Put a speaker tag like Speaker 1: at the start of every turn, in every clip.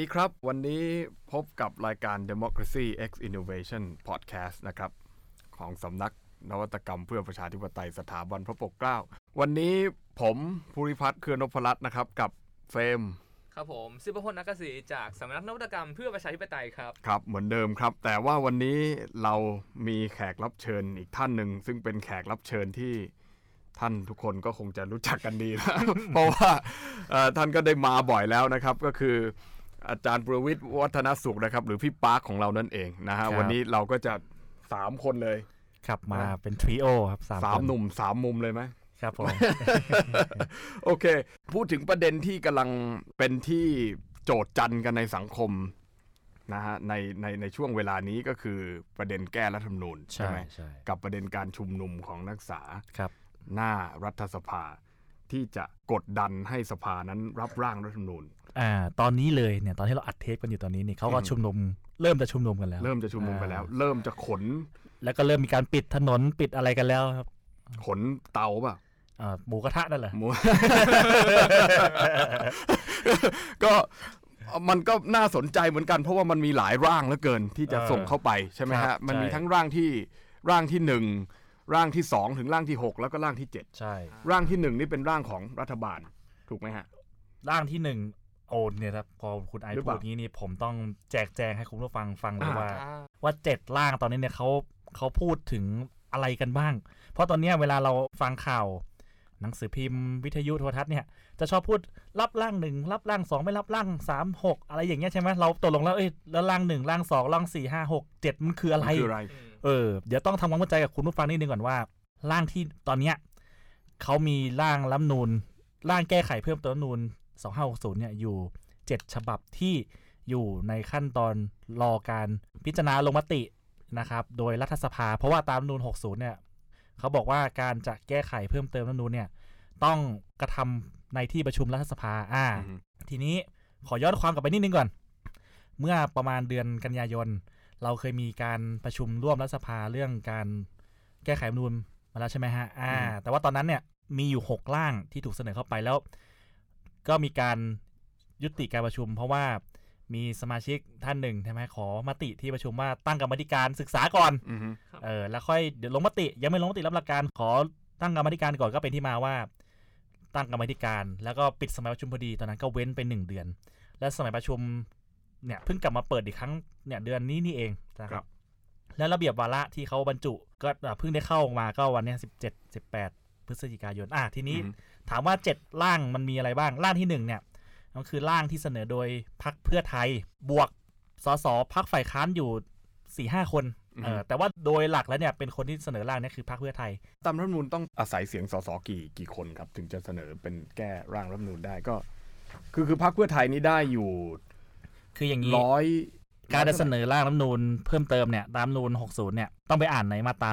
Speaker 1: ดีครับ วันนี้พบกับรายการ Democracy X Innovation Podcast นะครับ ของสำนักนวัตกรรมเพื่อประชาธิปไตยสถาบันพระปกเกล้า วันนี้ผมภูริพัฒน์เคือนพรัตน์นะครับ กับเฟรม
Speaker 2: ครับผม ซิปพลนักศรีจากสำนักนวัตกรรมเพื่อประชาธิปไตยครับ
Speaker 1: ครับ เหมือนเดิมครับ แต่ว่าวันนี้เรามีแขกรับเชิญอีกท่านหนึ่ง ซึ่งเป็นแขกรับเชิญที่ท่านทุกคนก็คงจะรู้จักกันดีนะ เพราะว่าเอ่อท่านก็ได้มาบ่อยแล้วนะครับ ก็คือ อาจารย์ประวิทย์วัฒนสุขนะครับ หรือพี่ปาร์คของเรานั่นเองนะฮะ
Speaker 3: ครับ
Speaker 1: วันนี้เราก็จะสามคนเลย
Speaker 3: ครับมาเป็นทริโอครับสาม
Speaker 1: สาม
Speaker 3: คน
Speaker 1: หนุ่มสามมุมเลยไหม
Speaker 3: ครับผม
Speaker 1: โอเค พูดถึงประเด็นที่กำลังเป็นที่โจทย์จันกันในสังคมนะฮะในในในช่วงเวลานี้ก็คือประเด็นแก้รัฐธรรมนูญใช่
Speaker 3: ใช่
Speaker 1: ไหม
Speaker 3: ใช่
Speaker 1: กับประเด็นการชุมนุมของนักศึกษา
Speaker 3: ครับ
Speaker 1: หน้ารัฐสภาที่จะกดดันให้สภานั้นรับร่างรัฐธรรมนูญ
Speaker 3: อ่าตอนนี้เลยเนี่ยตอนที่เราอัดเทปกันอยู่ตอนนี้นี่เขาก็
Speaker 1: อืม
Speaker 3: ชุมนุมเริ่มจะชุมนุมกันแล้ว
Speaker 1: เริ่มจะชุมนุมไปแล้ว
Speaker 3: อ่า
Speaker 1: เริ่มจะขน
Speaker 3: แล้วก็เริ่มมีการปิดถนนปิดอะไรกันแล้วครับ
Speaker 1: ขนเตาป่ะ
Speaker 3: อ่าหมูกระทะนั่นแหละ
Speaker 1: หมูก็มันก็น่าสนใจเหมือนกันเพราะว่ามันมีหลายร่างเหลือเกินที่จะส่งเข้าไปใช่ไหมฮะมันมีทั้งร่างที่ร่างที่หนึ่งร่างที่สองถึงร่างที่หกแล้วก็ร่างที่เจ็ด
Speaker 3: ใช่
Speaker 1: ร่างที่หนึ่งนี่เป็นร่างของรัฐบาลถูกไหมฮะ
Speaker 3: ร่างที่หนึ่ง โอนเนี่ยครับพอคุณไอ
Speaker 1: หรือ
Speaker 3: พู
Speaker 1: เป
Speaker 3: ด
Speaker 1: ล่า
Speaker 3: งี้นี่ผมต้องแจกแจงให้คุณผู้ฟังฟังเลย
Speaker 1: อ่า
Speaker 3: ว่า ว่าเจ็ดร่างตอนนี้เนี่ยเขาเขาพูดถึงอะไรกันบ้าง เพราะตอนเนี้ยเวลาเราฟังข่าว หนังสือพิมพ์วิทยุโทรทัศน์เนี่ยจะชอบพูดรับร่างหนึ่งรับร่างสองไม่รับร่างสามหกอะไรอย่างเงี้ยใช่ไหมเราตกลงแล้วเอ้ยแล้วร่างหนึ่งร่างสองร่างสี่ห้าหกเจ็ดมันคืออะไร
Speaker 1: มันคืออะไร
Speaker 3: เออเดี๋ยวต้องทำความเข้าใจกับคุณผู้ฟังนิดนึงก่อนว่าร่างที่ตอนเนี้ยเขามีร่างรัฐธรรมนูนร่างแก้ไขเพิ่มเติมรัฐธรรมนูน 2560เนี่ยอยู่ 7 ฉบับที่อยู่ในขั้นตอนรอการพิจารณาลงมตินะครับ โดยรัฐสภา เพราะว่าตามรัฐธรรมนูน60 เนี่ยเขาบอกว่าการจะแก้ไขเพิ่มเติมรัฐธรรมนูนเนี่ยต้องกระทำในที่ประชุมรัฐสภา อ่า
Speaker 1: อือฮึ
Speaker 3: ทีนี้ขอย้อนความกลับไปนิดนึงก่อน เมื่อประมาณเดือนกันยายน เราเคยมีการประชุมร่วมรัฐสภาเรื่องการแก้ไขรัฐธรรมนูญมาแล้วใช่ไหมฮะ อ่า
Speaker 1: อืม
Speaker 3: แต่ว่าตอนนั้นเนี่ยมีอยู่หกร่างที่ถูกเสนอเข้าไปแล้ว ก็มีการยุติการประชุม เพราะว่ามีสมาชิกท่านหนึ่งใช่ไหมขอมติที่ประชุมว่าตั้งกรรมธิการศึกษาก่อน
Speaker 1: อือฮึ
Speaker 3: เออแล้วค่อยเดี๋ยวลงมติยังไม่ลงมติรับหลักการขอตั้งกรรมธิการก่อนก็เป็นที่มาว่า ตั้งกรรมธิการ แล้วก็ปิดสมัยประชุมพอดีตอนนั้นก็เว้นไปหนึ่งเดือน และสมัยประชุมเนี่ยเพิ่งกลับมาเปิดอีกครั้งเนี่ยเดือนนี้นี่เองนะค
Speaker 1: ครั
Speaker 3: รับบแล้วระเบียบวาระที่เขาบรรจุ ก็อะเพิ่งได้เข้ามาก็วันเนี้สิบเจ็ดสิบแปดพฤศจิกายนอะทีนี้
Speaker 1: อือฮึ
Speaker 3: ถามว่าเจ็ดร่างมันมีอะไรบ้างร่างที่หนึ่งเนี่ยมันคือร่างที่เสนอโดยพรรคเพื่อไทย บวกสสพักฝ่ายค้านอยู่สี่ห้าคนเออแต่ว่าโดยหลักแล้วเนี่ยเป็นคนที่เสนอร่างเนี่ยคือพรรคเพื่อไทย
Speaker 1: ตามรัฐธรรมนูญต้องอาศัยเสียงสสกี่กี่คนครับ ถึงจะเสนอเป็นแก้ร่างรัฐธรรมนูญได้ก็ คือคือพรรคเพื่อไทยนี่ได้อยู่
Speaker 3: คืออย่างนี้
Speaker 1: ร้อย
Speaker 3: การจะเสนอร่างรัฐธรรมนูญเพิ่มเติมเนี่ยตามรัฐธรรมนูญ60เนี่ยต้องไปอ่านในมาตรา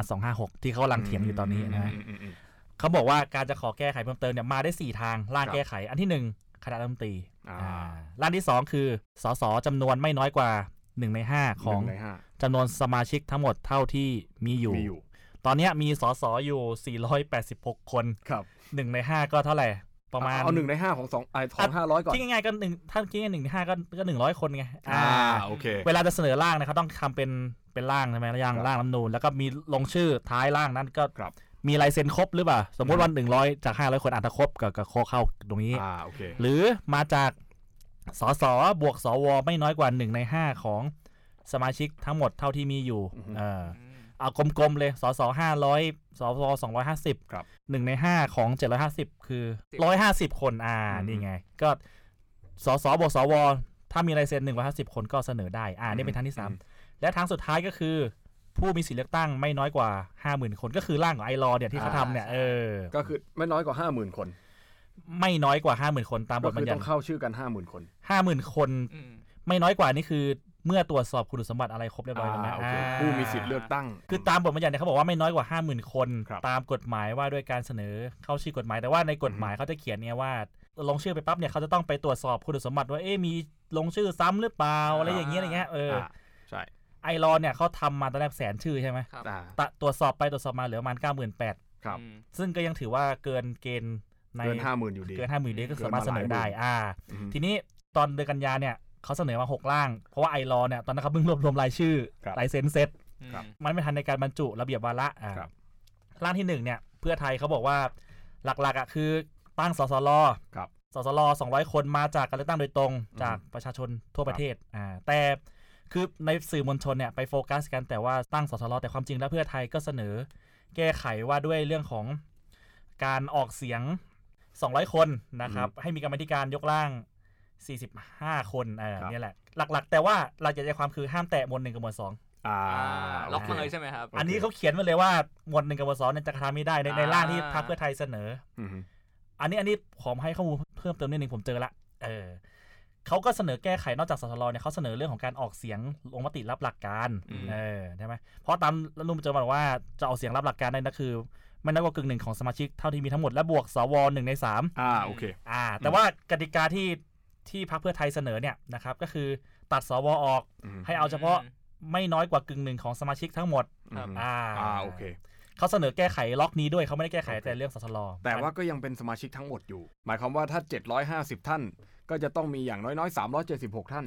Speaker 3: 256 ที่เขากำลังเถียงอยู่ตอนนี้นะ
Speaker 1: อืมอืมอืม
Speaker 3: เขาบอกว่าการจะขอแก้ไขเพิ่มเติมเนี่ยมาได้ 4 ทางร่าง
Speaker 1: ครับ
Speaker 3: แก้ไขอันที่ 1 คณะรัฐมนตรี
Speaker 1: อ่า
Speaker 3: อ่าร่างที่ 2 คือสสจำนวนไม่น้อยกว่า 1 ใน 5 ของ
Speaker 1: หนึ่ในห้า
Speaker 3: จำนวนสมาชิกทั้งหมดเท่าที่มีอยู่
Speaker 1: มีอยู่
Speaker 3: ตอนเนี้ยมีสสอยู่ 486 คน
Speaker 1: ครับ
Speaker 3: 1ใน 5 ก็เท่าไหร่ประมาณ
Speaker 1: เอาหนึ่งในห้าของสองไอของห้าร้อยก่อน
Speaker 3: คิดง่ายๆก็หนึ่งถ้าคิดง่ายๆหนึ่งในห้าก็ก็หนึ่งร้อยคนไง
Speaker 1: อ่าโอเค
Speaker 3: เวลาจะเสนอร่างนะเขาต้องทำเป็นเป็นร่างใช่ไหมร่าง
Speaker 1: ครับ
Speaker 3: ร่างรัฐธรรมนูญแล้วก็มีลงชื่อท้ายร่างนั้นก็
Speaker 1: ครับ
Speaker 3: มีลายเซ็นครบหรือเปล่า สมมติวันหนึ่งร้อยจากห้าร้อยคนอาจจะครบกับกับโคเข้าตรงนี้
Speaker 1: อ่าโอเค
Speaker 3: หรือมาจากสสบวกสวไม่น้อยกว่าหนึ่งในห้าของสมาชิกทั้งหมดเท่าที่มีอยู่
Speaker 1: อือฮึ
Speaker 3: เออเอากลมๆเลยสสห้าร้อยสวสองร้อยห้าสิบ
Speaker 1: ครับ
Speaker 3: หนึ่งในห้าของเจ็ดร้อยห้าสิบคือร้อยห้าสิบคนอ่า
Speaker 1: อืม
Speaker 3: นี่ไง ก็สสบวกสวถ้ามีลายเซ็นหนึ่งร้อยห้าสิบคนก็เสนอได้ อ่านี่เป็นทางที่สามและทางสุดท้ายก็คือ ผู้มีสิทธิเลือกตั้งไม่น้อยกว่าห้าหมื่นคนก็คือร่างของไอรอเนี่ยที่เขาทำเนี่ย
Speaker 2: อ่า
Speaker 3: เออ
Speaker 1: ก็คือไม่น้อยกว่าห้าหมื่นคน
Speaker 3: ไม่น้อยกว่าห้าหมื่นคนตามบ
Speaker 1: ก็
Speaker 3: ท
Speaker 1: คื
Speaker 3: บัญ
Speaker 1: อ
Speaker 3: ญั
Speaker 1: ต้
Speaker 3: ติ
Speaker 1: องเข้าชื่อกันห้าหมื่นคน
Speaker 3: ห้าหมื่นคน
Speaker 2: อืม
Speaker 3: ไม่น้อยกว่านี่คือเมื่อตรวจสอบคุณสมบัติอะไรครบเรียบร้อยแล้ว
Speaker 1: อ่า
Speaker 3: นะ
Speaker 1: โอเค
Speaker 3: อ่า
Speaker 1: ผู้มีสิทธิ์เลือกตั้ง
Speaker 3: คือตามบทบัญญัติเนี่ยเขาบอกว่าไม่น้อยกว่าห้าหมื่นคน
Speaker 1: ครับ
Speaker 3: ตามกฎหมายว่าด้วยการเสนอเข้าชื่อกฎหมาย แต่ว่าในกฎหมายเขาจะเขียนเนี่ยว่าลงชื่อไปปั๊บเนี่ยเขาจะต้องไปตรวจสอบคุณสมบัติว่าเอ๊ะมีลงชื่อซ้ำหรือเปล่าอะไรอย่างเงี้ยอะไรเงี้ยเอออ
Speaker 1: อ่าใช่
Speaker 3: ไอรอเนี่ยเขาทำมาตอนแรกแสนชื่อใช่ไหม
Speaker 2: ครับ
Speaker 1: อ่า
Speaker 3: ตะตรวจสอบไปตรวจสอบมาเหลือประมาณเก้าหมื่นแปด
Speaker 1: ครับ
Speaker 2: อืม
Speaker 3: ซึ่งก็ยังถือว่าเกินเกณฑ์ใน
Speaker 1: เกินห้าหมื่นอยู่ดี
Speaker 3: เกินห้าหมื่นเดก็
Speaker 1: เกิน
Speaker 3: สามารถเสนอได้
Speaker 1: มาหลายหมื่น
Speaker 3: อ่า
Speaker 1: อืม
Speaker 3: ทีนี้ตอนเดือนกันยาเนี่ยเขาเสนอมาหกร่าง เพราะว่าไอรอเนี่ยตอนนั้นเขาเพิ่งรวบรวมรายชื่อ
Speaker 1: ครับ
Speaker 3: ลายเซ็นเซ็ต
Speaker 1: ครับ
Speaker 3: มันไม่ทันในการบรรจุระเบียบวาระอ่า
Speaker 1: ครับ
Speaker 3: ร่างที่หนึ่งเนี่ยเพื่อไทยเขาบอกว่าหลักๆอะคือตั้งสสล
Speaker 1: ครับ
Speaker 3: สสล200คนมาจากการเลือกตั้งโดยตรง
Speaker 1: อืม
Speaker 3: จากประชาชนทั่วประเทศอ่าแต่ คือในสื่อมวลชนเนี่ยไปโฟกัสกันแต่ว่าตั้งสสลแต่ความจริงแล้วเพื่อไทยก็เสนอ แก้ไขว่าด้วยเรื่องของการออกเสียง 200 คนนะครับ ให้มีกรรมาธิการยกร่าง 45 คนเออ
Speaker 1: ครับ
Speaker 3: เนี่ยแหละ หลักๆ แต่ว่าหลักใจความคือห้ามแตะหมวดหนึ่งกับหมวดสอง
Speaker 1: อ่า
Speaker 2: อ่าล็อก
Speaker 1: โค
Speaker 2: มาเลยใช่ไหมครับ
Speaker 1: โอเค
Speaker 3: อันนี้เขาเขียนไว้เลยว่าหมวดหนึ่งกับหมวดสองเนี่ยจะกระทำไม่ได้ในใน
Speaker 2: อ่า
Speaker 3: ร่างที่พรรคเพื่อไทยเสนอ
Speaker 1: อืม
Speaker 3: อันนี้อันนี้ผมให้ข้อมูลเพิ่มเติมนิดนึงผมเจอละเออ เขาก็เสนอแก้ไขนอกจากสสรเนี่ยเขาเสนอเรื่องของการออกเสียงลงมติรับหลักการ
Speaker 2: อืม
Speaker 3: เออใช่ไหมเพราะตามรัฐธรรมนูญจะบอกว่าจะออกเสียงรับหลักการได้นะคือ ไม่น้อยกว่ากึ่งหนึ่งของสมาชิกเท่าที่มีทั้งหมดและบวกสวหนึ่งในสาม
Speaker 1: อ่าโอเค
Speaker 3: อ่า แต่ว่ากติกาที่ที่พรรคเพื่อไทยเสนอเนี่ยนะครับก็คือตัดสวออก
Speaker 1: อืม
Speaker 3: ให้เอาเฉพาะไม่น้อยกว่ากึ่งหนึ่งของสมาชิกทั้งหมด
Speaker 2: ครับ
Speaker 3: อ่า
Speaker 1: อ่าโอเค
Speaker 3: เขาเสนอแก้ไขล็อกนี้ด้วยเขาไม่ได้แก้ไข
Speaker 1: โอเค
Speaker 3: แต่เรื่องสสร
Speaker 1: แต่ว่าก็ยังเป็นสมาชิกทั้งหมดอยู่ หมายความว่าถ้า 750 ท่าน ก็จะต้องมีอย่างน้อยๆ 376 ท่าน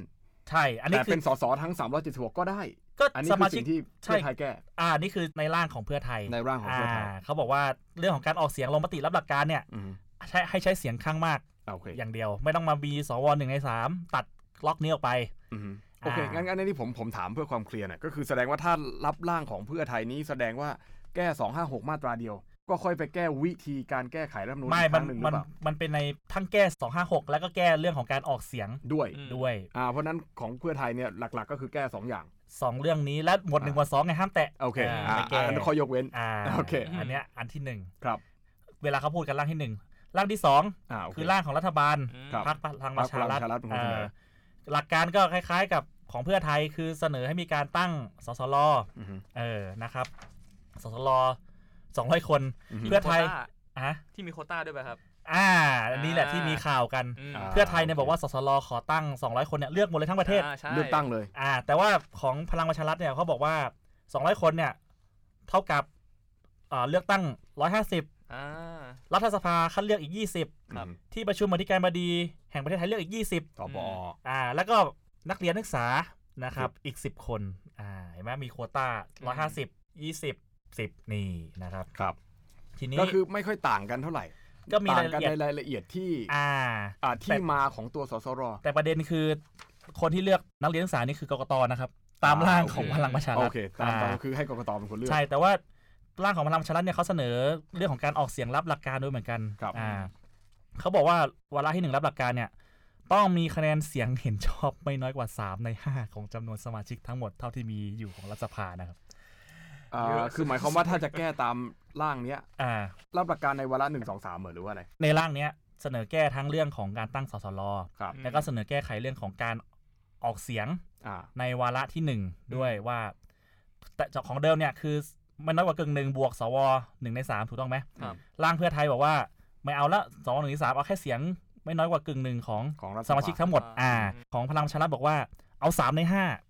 Speaker 3: ใช่ อันนี้
Speaker 1: แต่
Speaker 3: คื
Speaker 1: เป็
Speaker 3: อน
Speaker 1: สสทั้ง 376 ก็ได้
Speaker 3: ก็
Speaker 1: อันนี้
Speaker 3: ส
Speaker 1: คื
Speaker 3: มา
Speaker 1: อ
Speaker 3: ชิ
Speaker 1: สิ่
Speaker 3: ก
Speaker 1: งที่
Speaker 3: ใช่
Speaker 1: เพื่อไทยแก้
Speaker 3: อ่านี่คือในร่างของเพื่อไทย
Speaker 1: ในร่างของเพื่อไทย
Speaker 3: เขาบอกว่าเรื่องของการออกเสียงลงมติรับหลักการเนี่ย
Speaker 1: อืม
Speaker 3: ใช้ให้ใช้เสียงข้างมาก
Speaker 1: โอเค
Speaker 3: อย่างเดียว ไม่ต้องมามีสวหนึ่งในสามตัดล็อกนี้ออกไป
Speaker 1: อืมโอเค
Speaker 3: อ่างั้
Speaker 1: งั้นงั้นอันนี้ผมผมถามเพื่อความเคลียร์หน่อยก็คือแสดงว่าถ้ารับร่างของเพื่อไทยนี้แสดงว่าแก้ 256 มาตราเดียว ก็ค่อยไปแก้วิธีการแก้ไขรัฐธรรมนูญ
Speaker 3: ไม่
Speaker 1: อีกค
Speaker 3: มัน
Speaker 1: รั้งหนึ่งหรื
Speaker 3: มั
Speaker 1: อนเปล่า
Speaker 3: มันเป็นในทั้งแก้ 256 แล้วก็แก้เรื่องของการออกเสียง
Speaker 1: ด้วย
Speaker 2: อืม
Speaker 3: ด้วย
Speaker 1: อ่าเพราะฉะนั้นของเพื่อไทยเนี่ยหลักๆ ก็คือแก้สองอย่าง
Speaker 3: สองเรื่องนี้และหมวดหนึ่งหมวดสองไงห้ามแตะ
Speaker 1: โอเค
Speaker 3: อ่า
Speaker 1: อ่า
Speaker 3: ไม่แก้
Speaker 1: อันนั้นข้อยกเว้น
Speaker 3: อ่า
Speaker 1: โอเค
Speaker 3: อันเนี้ยอันที่หนึ่ง
Speaker 1: ครับ
Speaker 3: เวลาเขาพูดกันร่างที่หนึ่งร่างที่สอง
Speaker 1: อ่าโอเค
Speaker 3: คือร่างของรัฐบาล
Speaker 2: อืม
Speaker 1: ครับ
Speaker 3: พรรคพลังประชารัฐ
Speaker 1: พรรคพลังประชารัฐเป็นคนเสนอ
Speaker 3: เอ่อหลักการก็คล้ายๆกับของเพื่อไทยคือเสนอให้มีการตั้งสสล
Speaker 1: อือฮึ
Speaker 3: เออนะครับสสล สองร้อยคน
Speaker 1: อือฮึ
Speaker 3: เพื่อไทย
Speaker 2: โควต้า
Speaker 3: อะ
Speaker 2: ที่มีโควต้าด้วยป่ะครับ
Speaker 3: อ่าอันนี้แหละที่มีข่าวกัน
Speaker 2: อืม
Speaker 1: อ่า
Speaker 3: เพื่อไทยเนี่ยบอกว่าสสลขอตั้ง 200 คนเนี่ยเลือกหมดเลยทั้งประเทศ
Speaker 2: อ่าใช่
Speaker 1: เลือกตั้งเลย
Speaker 3: อ่าแต่ว่าของพลังประชารัฐเนี่ยเขาบอกว่า 200 คนเนี่ยเท่ากับอ่าเลือกตั้ง 150
Speaker 2: อ่า
Speaker 3: รัฐสภาคัดเลือกอีก
Speaker 2: ครับ
Speaker 1: อืม
Speaker 3: 20 ที่ประชุมอธิการบดี แห่งประเทศไทยเลือกอีก 20
Speaker 1: สปอ
Speaker 3: อ่า แล้วก็นักเรียนนักศึกษานะครับ อีก 10 คน อ่า เห็นไหมมีโควต้า 150 20 10นี่นะครับ
Speaker 1: ครับ
Speaker 3: ทีนี้
Speaker 1: ก็คือไม่ค่อยต่างกันเท่าไหร่
Speaker 3: ก็มี
Speaker 1: ต่าง
Speaker 3: รายละ
Speaker 1: กัน
Speaker 3: เอียด
Speaker 1: ในรายละเอียดที่
Speaker 3: อ่า
Speaker 1: อ่า
Speaker 3: แต่
Speaker 1: ที่มาของตัวสสร
Speaker 3: แต่ประเด็นคือคนที่เลือกนักเรียนนักศึกษานี่คือกกตนะครับ ตาม
Speaker 1: อ่า
Speaker 3: ร่าง
Speaker 1: โอเค
Speaker 3: ของพลังประชา
Speaker 1: โอ
Speaker 3: รัฐ
Speaker 1: เคตามตาม
Speaker 3: อ่า
Speaker 1: คือให้กกตเป็นคนเลือก
Speaker 3: ใช่แต่ว่าร่างของพลังประชารัฐเนี่ยเขาเสนอเรื่องของการออกเสียงรับหลักการด้วยเหมือนกัน
Speaker 1: ครับ
Speaker 3: อ่าเขาบอกว่าวาระที่หนึ่งรับหลักการเนี่ย ต้องมีคะแนนเสียงเห็นชอบไม่น้อยกว่า 3 ใน 5 ของจำนวนสมาชิกทั้งหมดเท่าที่มีอยู่ของรัฐสภานะครับ
Speaker 1: อ่า
Speaker 2: เยอะ
Speaker 1: คือหมายความว่าถ้าจะแก้ตามร่างเนี้ย
Speaker 3: อ่า
Speaker 1: รับหลักการในวาระหนึ่งสองสามหรือว่าอะไร
Speaker 3: ในร่างเนี้ยเสนอแก้ทั้งเรื่องของการตั้งสสล
Speaker 1: ครับ
Speaker 3: แล้วก็เสนอแก้ไขเรื่องของการออกเสียง
Speaker 1: อ่า
Speaker 3: ในวาระที่หนึ่งด้วยว่า แต่ของเดิมเนี่ยคือไม่น้อยกว่ากึ่งหนึ่งบวกสวหนึ่งในสามถูกต้องไหม
Speaker 2: ครับ
Speaker 3: ร่างเพื่อไทยบอกว่าไม่เอาละสวหนึ่งในสามเอาแค่เสียงไม่น้อยกว่ากึ่งหนึ่งของ
Speaker 1: ของรัฐ
Speaker 3: สมาชิกทั้งหมดอ่า ของพลังประชารัฐบอกว่าเอาสามในห้า
Speaker 1: อืมฮึ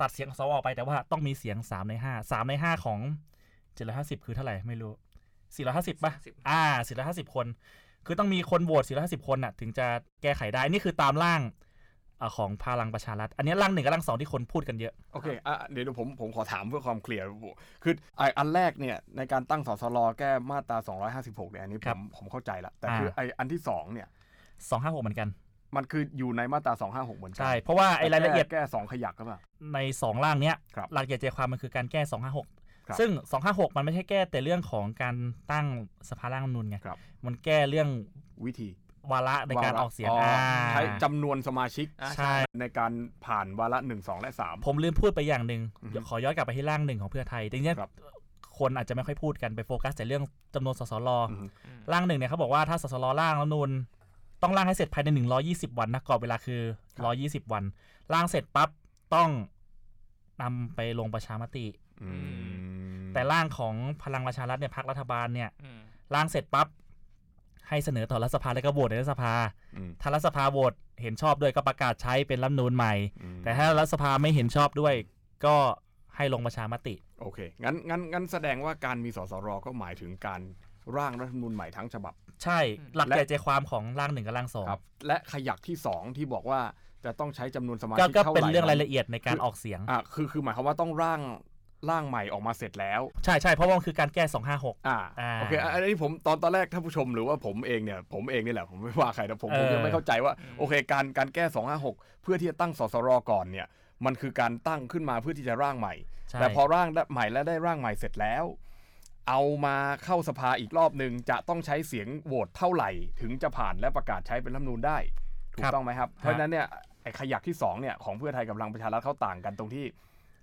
Speaker 3: ตัดเสียงสวออกไปแต่ว่าต้องมีเสียงสามในห้าสามในห้าของเจ็ดร้อยห้าสิบคือเท่าไหร่ไม่รู้สี่ร้อยห้าสิบป่ะ
Speaker 2: 450
Speaker 3: อ่าสี่ร้อยห้าสิบคน คือต้องมีคนโหวตสี่ร้อยห้าสิบคนน่ะ ถึงจะแก้ไขได้นี่คือตามร่างเอ่อของพลังประชารัฐ อันนี้ร่างหนึ่งกับร่างสองที่คนพูดกันเยอะ
Speaker 1: โอเคอะเดี๋ยวผมผมขอถามเพื่อความเคลียร์คือไออันแรกเนี่ยในการตั้งสสรแก้มาตรา 256เนี่ยอันนี้ผ
Speaker 3: ครับ
Speaker 1: มผมเข้าใจละแต่
Speaker 3: อ่า
Speaker 1: คือไออันที่สองเนี่ย
Speaker 3: สองห้าหกเหมือนกัน
Speaker 1: มันคืออยู่ในมาตรา 256 เหมือนกั
Speaker 3: ใช่ เพราะว่าไอ้รายละเอียด
Speaker 1: แก้แก้สองขยักก็ปล่ะ
Speaker 3: ในสองร่างเนี้ย
Speaker 1: ครับ
Speaker 3: หลักใหญ่ใจความมันคือการแก้สองห้าหก
Speaker 1: ครับ
Speaker 3: ซึ่งสองห้าหกมันไม่ใช่แก้แต่เรื่องของการตั้งสภาร่างรัฐธรรมนูญไง
Speaker 1: ครับ
Speaker 3: มันแก้เรื่อง
Speaker 1: วิธี
Speaker 3: วาระในการ
Speaker 1: วะ
Speaker 3: ออกเสียง
Speaker 1: อ๋อ
Speaker 3: อ่า
Speaker 1: ใช้จำนวนสมาชิก
Speaker 2: อ่า
Speaker 3: ใช่
Speaker 1: ในการผ่านวาระหนึ่งสองและสาม
Speaker 3: ผมลืมพูดไปอย่างหนึ่ง
Speaker 1: อือฮึ
Speaker 3: เดี๋ยวขอย้อนกลับไปที่ร่างหนึ่งของเพื่อไทยจริง
Speaker 1: ครับ
Speaker 3: ๆคนอาจจะไม่ค่อยพูดกันไปโฟกัสแต่เรื่องจำนวนสสร
Speaker 1: อืม
Speaker 2: อืม
Speaker 3: ร่างหนึ่งเนี่ยเขาบอกว่าถ้าสสรร่างรัฐธรรมนูญ ต้องร่างให้เสร็จภายใน 120 วันนะกรอบเวลาคือ 120 วันร่างเสร็จปั๊บต้องนำไปลงประชามติ
Speaker 1: อืม
Speaker 3: แต่ร่างของพลังประชารัฐเนี่ยพรรครัฐบาลเนี่ย
Speaker 2: อืม
Speaker 3: ร่างเสร็จปั๊บให้เสนอต่อรัฐสภาแล้วก็โหวตในรัฐสภา
Speaker 1: อืม
Speaker 3: ถ้ารัฐสภาโหวตเห็นชอบด้วยก็ประกาศใช้เป็นรัฐธรรมนูญใหม่
Speaker 1: อืม
Speaker 3: แต่ถ้ารัฐสภาไม่เห็นชอบด้วย ก็ให้ลงประชามติ
Speaker 1: โอเค งั้นงั้นงั้นแสดงว่าการมีสสรก็หมายถึงการ ร่างรัฐธรรมนูญใหม่ทั้งฉบับ
Speaker 3: ใช่หลักใหญ่ใจความของร่างหนึ่งกับร่างสอง
Speaker 1: ครับและขยักที่สองที่บอกว่าจะต้องใช้จำนวนสมา
Speaker 3: ก็
Speaker 1: ชิก
Speaker 3: ก็
Speaker 1: เท่า
Speaker 3: เป็น
Speaker 1: ไหร่
Speaker 3: เรื่องรายละ
Speaker 1: นั้น
Speaker 3: เอียดในการ
Speaker 1: คือ
Speaker 3: ออกเสียง
Speaker 1: อะคือคือหมายความว่าต้องร่างร่างใหม่ออกมาเสร็จแล้ว
Speaker 3: ใช่ใช่เพราะว่ามันคือการแก้ 256
Speaker 1: อ่า
Speaker 3: อ่า
Speaker 1: โอเคอันอันนี้ผมตอนตอนแรกท่านผู้ชมหรือว่าผมเองเนี่ยผมเองนี่แหละผมไม่ว่าใครนะผมผม
Speaker 3: เออ
Speaker 1: ยังไม่เข้าใจว่า
Speaker 2: อืม
Speaker 1: โอเคการการแก้ 256 เพื่อที่จะตั้งสสรก่อนเนี่ยมันคือการตั้งขึ้นมาเพื่อที่จะร่างใหม่
Speaker 3: ใช่
Speaker 1: แต่พอร่างได้ใหม่และได้ร่างใหม่เสร็จแล้ว เอามาเข้าสภาอีกรอบหนึ่งจะต้องใช้เสียงโหวตเท่าไหร่ ถึงจะผ่านและประกาศใช้เป็นรัฐธรรมนูญได้ ถูกต้องไหมครับ เพราะฉะนั้นเนี่ยไอ้ขยักที่สองเนี่ยของเพื่อไทยกับพลังประชารัฐเขาต่างกันตรงที่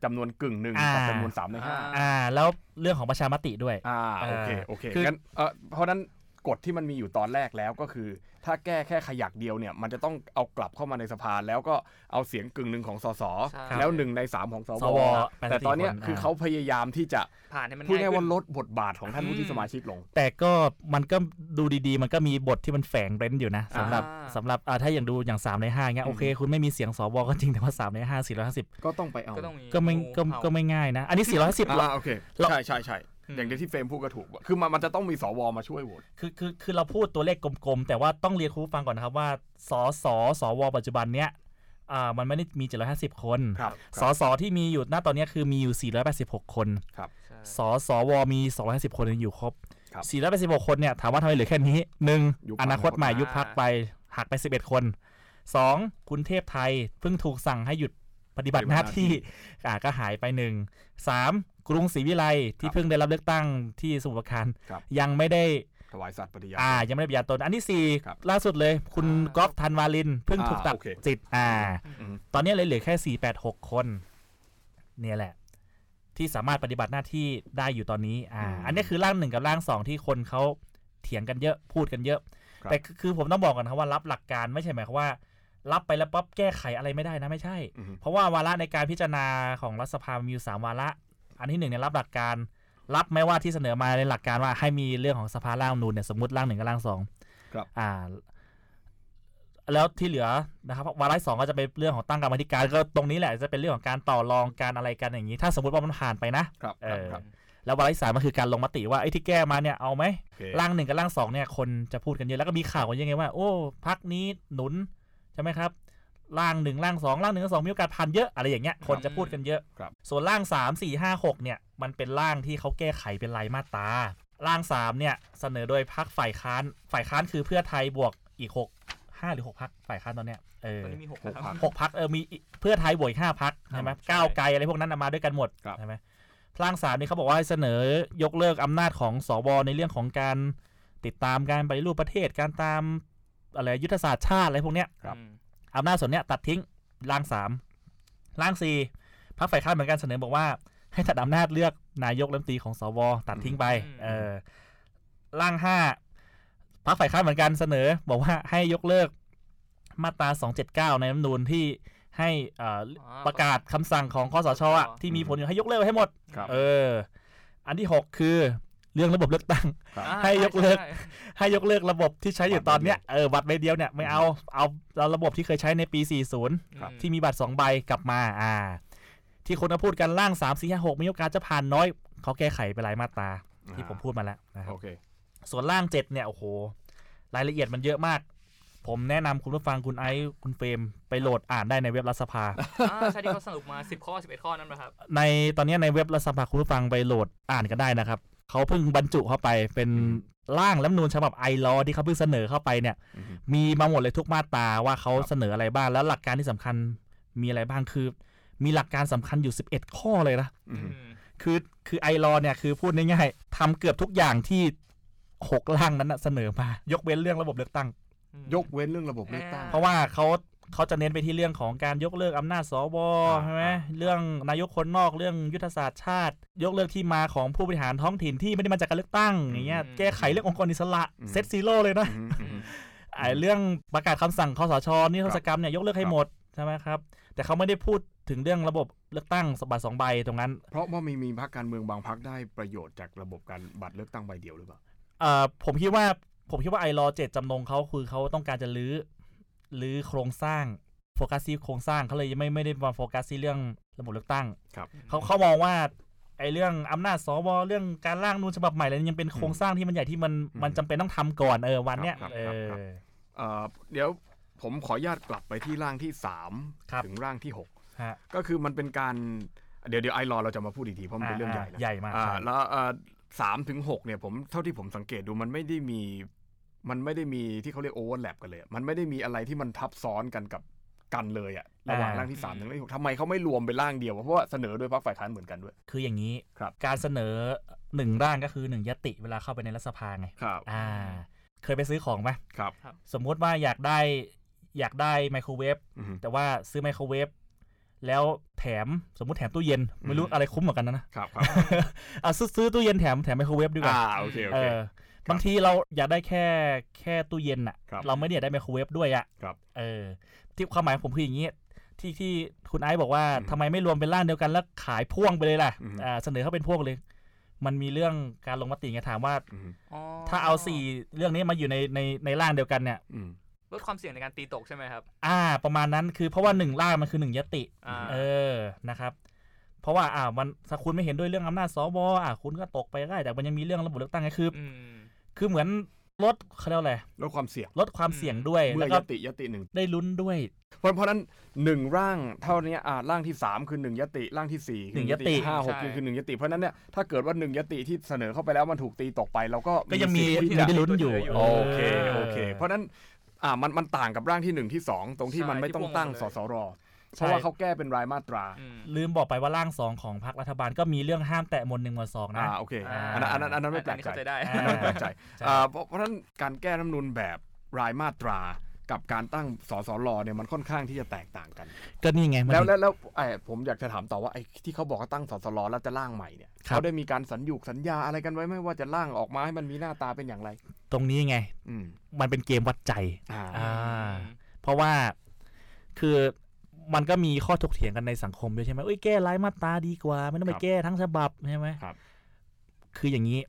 Speaker 1: จำนวนกึ่งหนึ่งกับ
Speaker 3: อ่า
Speaker 1: จำนวนสามในห้า
Speaker 3: อ่า แล้วเรื่องของประชามติด้วย
Speaker 1: อ่า
Speaker 3: เออ
Speaker 1: โอเค โอเค
Speaker 3: คือ
Speaker 1: งั้นเออเพราะฉะนั้น กฎที่มันมีอยู่ตอนแรกแล้วก็คือ ถ้าแก้แค่ขยักเดียวเนี่ยมันจะต้องเอากลับเข้ามาในสภาแล้วก็เอาเสียงกึ่งหนึ่งของสส
Speaker 2: ใช่
Speaker 1: แล้วหนึ่งในสามของส
Speaker 3: ส
Speaker 1: ว
Speaker 3: ว
Speaker 1: แต่ตอนเนี้ย
Speaker 3: 84คน
Speaker 1: คือ
Speaker 3: อ่า
Speaker 1: เขาพยายามที่จะ
Speaker 2: ผ่านให้มัน
Speaker 1: พูด
Speaker 2: ง่าย
Speaker 1: ง่ายๆ
Speaker 2: ขึ้
Speaker 1: ว่านลดบทบาทของท่าน
Speaker 2: อืม
Speaker 1: วุฒิสมาชิกลง
Speaker 3: แต่ก็มันก็ดูดีๆ มันก็มีบทที่มันแฝงเร้นอยู่นะสำหรับ
Speaker 2: อ่า
Speaker 3: สำหรับอ่าถ้าอย่างดูอย่าง3ใน5เงี้ย
Speaker 1: อืม
Speaker 3: โอเค คุณไม่มีเสียงสวก็จริงแต่ว่า3ใน5 450
Speaker 1: ก็ต้องไปเอา
Speaker 2: ก็ต้องมี
Speaker 3: ก็ไม่ก็
Speaker 2: งูเห่า
Speaker 3: ก็ไม่ง่ายนะ อันนี้ 450เรา
Speaker 1: อ่าโอเค
Speaker 3: เรา
Speaker 1: ใช่ใช่ใช่
Speaker 2: อืม
Speaker 1: อย่างที่เฟรมพูดก็ถูก คือมันมันจะต้องมีสวมาช่วยโหวต
Speaker 3: คือคือคือเราพูดตัวเลขกลมๆ แต่ว่าต้องเรียนคุณผู้ฟังก่อนนะครับว่า สสสว ปัจจุบันเนี้ยอ่ามันไม่ได้มี 750 คน
Speaker 1: ครับ
Speaker 3: สสที่มีอยู่ณตอนเนี้ยคือมีอยู่ 486 คน
Speaker 2: ใช่
Speaker 3: สสว มี 250 คนอยู่ครบ
Speaker 1: ครับ
Speaker 3: 486 คนเนี่ยถามว่าทำไมเหลือแค่นี้หนึ่ง
Speaker 1: ยุบพรรค
Speaker 3: อนาคตใหม่ยุบพักไปหักไป 11 คนสองคุณเทพไทยเพิ่งถูกสั่งให้หยุดปฏิบัติหน้าที่อ่าก็หายไปหนึ่งสาม กรุงศรีวิไลที่เพิ่งได้รับเลือกตั้งที่สมุทรปราการ
Speaker 1: ครับ
Speaker 3: ยังไม่ได้
Speaker 1: ถวายสัตย์ปฏิญาณ
Speaker 3: อ่า ยังไม่ได้ปฏิญาณตน อันที่สี่
Speaker 1: ครับ
Speaker 3: ล่าสุดเลย คุณ
Speaker 2: อ่า
Speaker 3: ก๊อฟธันวาลิน เพิ่ง
Speaker 1: อ่า
Speaker 3: ถูกตัด
Speaker 1: โอเค
Speaker 3: สิทธิ์อ่า
Speaker 1: อืม
Speaker 3: ตอนนี้เลยเหลือแค่สี่แปดหกคน เนี่ยแหละ ที่สามารถปฏิบัติหน้าที่ได้อยู่ตอนนี้ อ่า
Speaker 1: อืม
Speaker 3: อันนี้คือร่างหนึ่งกับร่างสองที่คนเขาเถียงกันเยอะพูดกันเยอะ
Speaker 1: ครับ
Speaker 3: แต่คือคือผมต้องบอกก่อนนะครับว่ารับหลักการไม่ใช่หมายความว่า รับไปแล้วปั๊บแก้ไขอะไรไม่ได้นะไม่ใช่
Speaker 1: อืม
Speaker 3: เพราะว่าวาระในการพิจารณาของรัฐสภามีอยู่สามวาระ อันที่หนึ่งเนี่ยรับหลักการรับไม่ว่าที่เสนอมาในหลักการว่าให้มีเรื่องของสภาร่างรัฐธรรมนูนเนี่ยสมมติร่างหนึ่งกับร่างสอง
Speaker 1: ครับ
Speaker 3: อ่า แล้วที่เหลือนะครับวาระที่สองก็จะเป็นเรื่องของตั้งกรรมาธิการก็ตรงนี้แหละจะเป็นเรื่องของการต่อรองการอะไรกันอย่างนี้ ถ้าสมมติว่ามันผ่านไปนะ
Speaker 1: ครับ
Speaker 3: เอ
Speaker 1: ครับ
Speaker 3: อ
Speaker 1: ครับ
Speaker 3: แล้ววาระที่สามก็คือการลงมติว่าไอ้ที่แก้มาเนี่ยเอาไหม
Speaker 1: โอเค
Speaker 3: ร่างหนึ่งกับร่างสองเนี่ยคนจะพูดกันเยอะแล้วก็มีข่าวกันยังไงว่า โอ้พักนี้หนุนใช่ไหมครับ ร่างหนึ่งร่างสองร่างหนึ่งร่างสองมีโอกาสผ่านเยอะอะไรอย่างเงี้ยคนจะพูดกันเยอะ
Speaker 1: ครับ
Speaker 3: ส่วนร่างสามสี่ห้าหกเนี่ยมันเป็นร่างที่เขาแก้ไขเป็นรายมาตราร่างสามเนี่ย เสนอโดยพักฝ่ายค้าน ฝ่ายค้านคือเพื่อไทยบวกอีกหกห้าหรือหกพักฝ่ายค้านตอนเนี้ยเออ
Speaker 2: ตอนนี้มีหก
Speaker 1: หก
Speaker 2: นะค
Speaker 1: พร
Speaker 2: รั
Speaker 1: ร
Speaker 2: บ
Speaker 1: ค
Speaker 3: หกพักเออมีอีกเพื่อไทยบวกอีกห้าพักใช่ไหม
Speaker 2: ใช่
Speaker 3: ก้าวไกลอะไรพวกนั้นน่ะมาด้วยกันหมด
Speaker 1: ครับ
Speaker 3: ใช่ไหมร่างสามนี่เขาบอกว่าให้เสนอยกเลิกอำนาจของสวในเรื่องของการติดตามการปฏิรูปประเทศการตามอะไรยุทธศาสตร์ชาติอะไรพวกเนี้ย
Speaker 1: ครับ
Speaker 2: อืม
Speaker 3: อำนาจส่วนเนี้ยตัดทิ้งร่างสามร่างสี่พรรคฝ่ายค้านเหมือนกันเสนอบอกว่า ให้ตัดอำนาจเลือกนายกรัฐมนตรีของสวตัดทิ้งไป
Speaker 2: อืม
Speaker 3: เออร่างห้าพรรคฝ่ายค้านเหมือนกันเสนอ บอกว่าให้ยกเลิกมาตรา 279 ในรัฐธรรมนูญที่ให้เอ่อ
Speaker 2: อ๋อ
Speaker 3: ประกาศคำสั่งของคอสชอะที่มีผลอยู่ให้ยกเลิกให้หมด
Speaker 1: ครับ
Speaker 3: เออ อันที่ 6 คือ เรื่องระบบเลือกตั้ง
Speaker 1: ครับ
Speaker 2: อ่า
Speaker 3: ให้ยกเลิก
Speaker 2: ใช่ใช่
Speaker 3: ให้ยกเลิกระบบที่ใช้อยู่ตอนเนี้ย
Speaker 1: บัตรใบเดียว
Speaker 3: เออบัตรใบเดียวเนี่ยไม่เอาเอาเอาระบบที่เคยใช้ในปี 40
Speaker 1: ครับ
Speaker 3: ที่มีบัตร2ใบกลับมาอ่า ที่คนมาพูดกันร่าง 3 4 5 6มีโอกาสจะผ่านน้อย เขาแก้ไขไปหลายมาตราที่ผมพูดมาแล้วนะครับ
Speaker 1: โอเค
Speaker 3: ส่วนร่าง7เนี่ยโอ้โห รายละเอียดมันเยอะมากผมแนะนำคุณผู้ฟังคุณไอซ์คุณเฟรมไปโหลดอ่านได้ในเว็บรัฐสภา
Speaker 2: อ่าใช่ที่เขาสรุปมา 10 ข้อ 11 ข้อนั่นนะครับ
Speaker 3: ในตอนนี้ในเว็บรัฐสภาคุณผู้ฟังไปโหลดอ่านกันได้นะครับ เขาเพิ่งบรรจุเข้าไปเป็นร่างรัฐธรรมนูญฉบับไอรอที่เขาเพิ่งเสนอเข้าไปเนี่ย
Speaker 1: อืม
Speaker 3: มีมาหมดเลยทุกมาตราว่าเขา
Speaker 1: ครับ
Speaker 3: เสนออะไรบ้างแล้วหลักการที่สำคัญมีอะไรบ้างคือ มีหลักการสำคัญอยู่ 11 ข้อเลยนะ
Speaker 1: อืม
Speaker 2: อืม
Speaker 3: คือคือไอรอเนี่ยคือพูดง่ายๆทำเกือบทุกอย่างที่หกร่างนั้นนะเสนอมา ยกเว้นเรื่องระบบเลือกตั้ง
Speaker 1: ยกเว้นเรื่องระบบเลือกตั้ง
Speaker 3: เพราะว่าเขา เขาจะเน้นไปที่เรื่องของการยกเลิกอำนาจสว
Speaker 1: อ่า
Speaker 3: ใช่ไหม
Speaker 1: อ่า
Speaker 3: เรื่องนายกคนนอกเรื่องยุทธศาสตร์ชาติ ยกเลิกที่มาของผู้บริหารท้องถิ่นที่ไม่ได้มาจากการเลือกตั้งอย่างเงี้ยแก้ไขเรื่ององค์กรอิสระเซตซีโร่เลยนะ
Speaker 1: อืมอืม
Speaker 3: ไอ้เรื่องประกาศคำสั่งคอสชนิรโทษกรรมเนี่ยยกเลิกให้
Speaker 1: ครับ
Speaker 3: หมดใช่ไหมครับ แต่เขาไม่ได้พูดถึงเรื่องระบบเลือกตั้งสบัตรสองใบตรงนั้น
Speaker 1: เพราะว่ามีมีพรรคการเมืองบางพรรคได้ประโยชน์จากระบบการบัตรเลือกตั้งใบเดียวหรือเปล่า
Speaker 3: เอ่อผมคิดว่าผมคิดว่าไอรอเจตจำนงเขาคือเขาต้องการจะลื้อ ลื้อโครงสร้างโฟกัสที่โครงสร้างเขาเลยไม่ไม่ได้มาโฟกัสที่เรื่องระบบเลือกตั้ง
Speaker 1: ครับ
Speaker 3: เขาเขามองว่าไอ้เรื่องอำนาจสวเรื่องการร่างนูนฉบับใหม่อะไรนี้ยังเป็นโครงสร้างที่มันใหญ่ที่มัน
Speaker 1: อืม
Speaker 3: มันจำเป็นต้องทำก่อนเออวันเนี้ย
Speaker 1: ครับ
Speaker 3: เอ
Speaker 1: ครับ
Speaker 3: อ
Speaker 1: ครับเอ่อเดี๋ยวผมขออนุญาตกลับไปที่ร่างที่
Speaker 3: ครับ
Speaker 1: 3ถึงร่างที่
Speaker 3: ฮะ
Speaker 1: 6ก็คือมันเป็นการเดี๋ยวเดี๋ยวไอรอเราจะมาพูดอีกทีเพราะมันเป็นเรื่องใหญ่
Speaker 3: ใหญ่มาก
Speaker 1: อ่า
Speaker 3: ใช่
Speaker 1: แล้วเอ่อสามถึงหกเนี่ยผมเท่าที่ผมสังเกตดูมันไม่ได้มี มันไม่ได้มีที่เขาเรียกโอเวอร์แลปกันเลย มันไม่ได้มีอะไรที่มันทับซ้อนกันกับกันเลยอะระหว่างร่างที่สามถึงร่างที่หกทำไมเขาไม่รวมเป็นร่างเดียววะเพราะว่าเสนอโดยพรรคฝ่ายค้านเหมือนกันด้วย
Speaker 3: คืออย่างนี้
Speaker 1: ครับ
Speaker 3: การเสนอหนึ่งร่างก็คือหนึ่งยติเวลาเข้าไปในรัฐสภาไง
Speaker 1: ครับ
Speaker 3: อ่า เคยไปซื้อของไหม
Speaker 1: ครับ
Speaker 3: สมมุติว่าอยากได้อยากได้ไมโครเวฟ
Speaker 1: อืม
Speaker 3: แต่ว่าซื้อไมโครเวฟแล้วแถมสมมุติแถมตู้เย็น ไม่รู้
Speaker 1: อืม
Speaker 3: อะไรคุ้มเหมือนกันนะนะครับ
Speaker 1: ครับ
Speaker 3: อะซื้อซื้อตู้เย็นแถมแถมไมโครเวฟดีกว่า
Speaker 1: อ่าโอเคโอ
Speaker 3: เอ
Speaker 1: เค
Speaker 3: อ บางทีเราอยากได้แค่แค่ตู้เย็นอะ
Speaker 1: ครับ
Speaker 3: เราไม่ได้อยากได้ไมโครเวฟด้วยอะ
Speaker 1: ครับ
Speaker 3: เออที่ความหมายของผมคืออย่างนี้ที่ที่คุณไอซ์บอกว่า
Speaker 1: อืม
Speaker 3: ทำไมไม่รวมเป็นร่างเดียวกันแล้วขายพ่วงไปเลยล่ะ
Speaker 1: อืม
Speaker 3: อ่าเสนอเข้าเป็นพ่วงเลย มันมีเรื่องการลงมติไงถามว่า
Speaker 1: อืม
Speaker 2: อ๋อ
Speaker 3: ถ้าเอาสี่เรื่องนี้มาอยู่ในในในร่างเดียวกันเนี่ย
Speaker 1: อืม
Speaker 2: ลดความเสี่ยงในการตีตกใช่ไหมครับ
Speaker 3: อ่า ประมาณนั้นคือเพราะว่าหนึ่งร่างมันคือหนึ่งยติ
Speaker 2: อ่า
Speaker 3: เออนะครับ เพราะว่าอ่ามันถ้าคุณไม่เห็นด้วยเรื่องอำนาจสวอ่าคุณก็ตกไปได้แต่มันยังมีเรื่องระบบเลือกตั้งไงคือ
Speaker 2: อืม
Speaker 3: คือเหมือนลดเขาเรียกว่าอะไร
Speaker 1: ลดความเสี่ยง
Speaker 3: ลดความเสี่ยงด้วย
Speaker 1: เมื่
Speaker 3: แล้
Speaker 1: อ
Speaker 3: วยก็
Speaker 1: ติยติหนึ่ง
Speaker 3: ได้ลุ้นด้วย
Speaker 1: เพราะเพราะฉะนั้นหนึ่งร่างเท่านี้อ่าร่างที่สามคือหนึ่งยติร่างที่สี่คือ
Speaker 3: หนึ่งยติ
Speaker 1: ห้าหก
Speaker 2: ใช่
Speaker 1: คือคือหนึ่งยติเพราะฉะนั้นเนี่ยถ้าเกิดว่าหนึ่งยติที่เสนอเข้าไปแล้วมันถูกตีตกไปเราก็
Speaker 3: ก็ยังมี
Speaker 1: สิทธิ์ที่
Speaker 3: มี
Speaker 1: จะ
Speaker 3: ได้ลุ้นอยู่
Speaker 1: โอเคโอเค เพราะฉะนั้นอ่ามันมันต่างกับร่างที่หนึ่งที่สองตรงที่มันไม่ต้องตั้งสสร เพราะว่าเขาแก้เป็นรายมาตรา
Speaker 2: อืม
Speaker 3: ลืมบอกไปว่าร่างสองของพรรครัฐบาลก็มีเรื่องห้ามแตะหมวดหนึ่งหมวดสองนะ
Speaker 1: อ่าโอเค
Speaker 3: อ่า
Speaker 1: อันนั้นอันนั้นอันนั้นไม่แปลกใจ
Speaker 2: เข้าใจได้
Speaker 3: อ่า
Speaker 1: อันนั้นไม่แปลกใจ
Speaker 3: ใช่
Speaker 1: อ่าเพราะเพราะฉะนั้นการแก้รัฐธรรมนูญแบบรายมาตรากับการตั้งสสรเนี่ยมันค่อนข้างที่จะแตกต่างกัน
Speaker 3: ก็นี่ไงมัน
Speaker 1: แล้วแล้วแล้วไอ้ผมอยากจะถามต่อว่าไอ้ที่เขาบอกว่าตั้งสสรแล้วจะร่างใหม่เนี่ย
Speaker 3: ครับ
Speaker 1: เขาได้มีการสัญญูกสัญญาอะไรกันไว้ไหมว่าจะร่างออกมาให้มันมีหน้าตาเป็นอย่างไร
Speaker 3: ตรงนี้ไง
Speaker 1: อืม
Speaker 3: มันเป็นเกมวัดใจ
Speaker 1: อ่า
Speaker 3: อ่าเพราะว่าคือ มันก็มีข้อถกเถียงกันในสังคมด้วยใช่ไหมเอ้ยแก้รายมาตราดีกว่า ไม่ต้องไป
Speaker 1: ครับ
Speaker 3: แก้ทั้งฉบับใช่ไหม
Speaker 1: ครับ
Speaker 3: คืออย่างนี้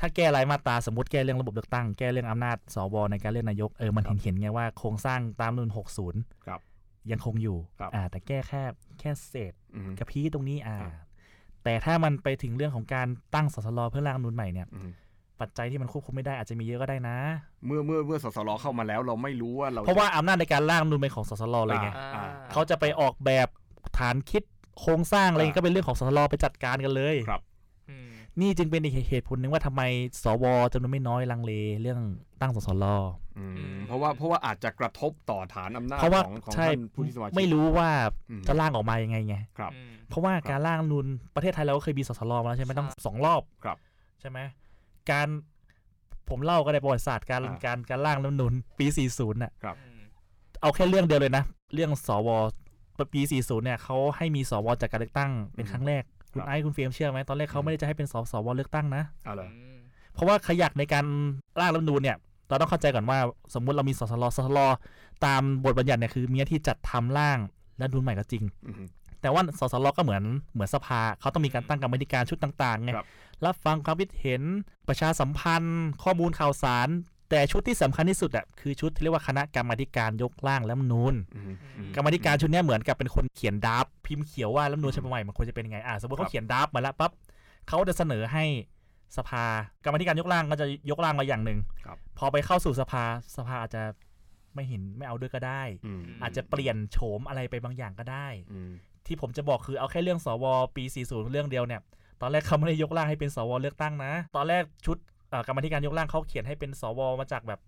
Speaker 3: ถ้าแก้รายมาตราสมมติแก้เรื่องระบบเลือกตั้ง แก้เรื่องอำนาจสวในการเลือกนายกเออมัน
Speaker 1: ครับ
Speaker 3: เห็นเห็นไงว่าโครงสร้างตามนูน60
Speaker 1: ครับ
Speaker 3: ยังคงอยู่
Speaker 1: ครับ
Speaker 3: อ่า แต่แก้แค่แค่เศษ
Speaker 1: อืม
Speaker 3: กระพี้ตรงนี้อ่า
Speaker 1: ครับ
Speaker 3: แต่ถ้ามันไปถึงเรื่องของการตั้งสสรเพื่อร่างรัฐธรรมนูนใหม่เนี่ย
Speaker 1: อืม
Speaker 3: ปัจจัยที่มันควบคุมไม่ได้อาจจะมีเยอะก็ได้นะ
Speaker 1: เมื่อเมื่อเมื่อสสรเข้ามาแล้วเราไม่รู้ว่าเรา
Speaker 3: เพราะว่าอำนาจในการร่างรัฐธรรมนูนเป็นของสสรเลยไง
Speaker 1: อ่า
Speaker 2: อ่า
Speaker 3: เขาจะไปออกแบบฐานคิดโครงสร้างอะไร
Speaker 1: อ่า
Speaker 3: ก็เป็นเรื่องของสสรไปจัดการกันเลย
Speaker 1: ครับ
Speaker 2: อืม
Speaker 3: นี่จึงเป็นอีกเหตุผลหนึ่งว่าทำไมสวจำนวนไม่น้อยลังเลเรื่องตั้งสสร
Speaker 1: อืมเพราะว่าเพราะว่าอาจจะกระทบต่อฐานอำนาจ
Speaker 3: เพราะว่า
Speaker 1: ของของ
Speaker 3: ใช่
Speaker 1: ท่านผู้ที่สมาชิก
Speaker 3: ไม่รู้ว่า
Speaker 1: อืม
Speaker 3: จะร่างออกมายังไงไง
Speaker 1: ครับ
Speaker 2: อืม
Speaker 3: เพราะว่า
Speaker 1: ครับ
Speaker 3: การร่างรัฐธรรมนูนประเทศไทยเราก็เคยมีสสรมาแล้วใช่ไหม
Speaker 2: ใช่
Speaker 3: ต้องสองรอบ
Speaker 1: ครับ
Speaker 3: ใช่ไหม การผมเล่าก็ในประวัติศาสตร์การ
Speaker 1: อ่า
Speaker 3: การการร่างรัฐธรรมนูนปี 40น่ะ
Speaker 1: ครับ
Speaker 2: อืม
Speaker 3: เอาแค่เรื่องเดียวเลยนะ เรื่องสวปี 40 เนี่ยเขาให้มีสวจากการเลือกตั้งเป็นครั้งแรก คุณ
Speaker 1: ครับ
Speaker 3: ไอ้คุณเฟรมเชื่อไหมตอนแรกเขาไม่ได้จะให้เป็นสสวเลือกตั้งนะ
Speaker 1: เอาเลย
Speaker 2: อืม
Speaker 3: เพราะว่าขยักในการร่างรัฐธรรมนูญเนี่ยเราต้องเข้าใจก่อนว่าสมมุติเรามีสสรสสรตามบทบัญญัติเนี่ยคือมีหน้าที่จัดทำร่างรัฐธรรมนูญใหม่ก็จริง
Speaker 1: อืม
Speaker 3: แต่ว่าสสรก็เหมือนเหมือนสภาเขาต้องมีการตั้งกรรมาธิการชุดต่างๆไง
Speaker 1: ครับ
Speaker 3: รับฟังความคิดเห็นประชาสัมพันธ์ ข้อมูลข่าวสาร แต่ชุดที่สำคัญที่สุดอะคือชุดที่เรียกว่าคณะกรรมาธิการยกร่างรัฐธรรมนูญ
Speaker 1: อืมอืม
Speaker 3: กรรมาธิการชุดเนี้ยเหมือนกับเป็นคนเขียนดราฟต์พิมพ์เขียวว่ารัฐธรรมนูญฉบับใหม่มันควรจะเป็นยังไงอ่าสมมติ
Speaker 1: ครั
Speaker 3: เขา
Speaker 1: บ
Speaker 3: เขียนดราฟต์มาแล้วปั๊บเขาจะเสนอให้สภากรรมาธิการยกร่างก็จะยกร่างมาอย่างหนึ่ง
Speaker 1: ครับ
Speaker 3: พอไปเข้าสู่สภาสภาอาจจะไม่เห็นไม่เอาด้วยก็ได้
Speaker 1: อืม
Speaker 3: อาจจะเปลี่ยนโฉมอะไรไปบางอย่างก็ได้
Speaker 1: อืม
Speaker 3: ที่ผมจะบอกคือเอาแค่เรื่องสวปี 40 เรื่องเดียวเนี่ย ตอนแรกเขาไม่ได้ยกร่างให้เป็นสวเลือกตั้งนะ ตอนแรกชุดเอ่อกรรมาธิการยกร่างเขาเขียนให้เป็นสวมาจากแบบ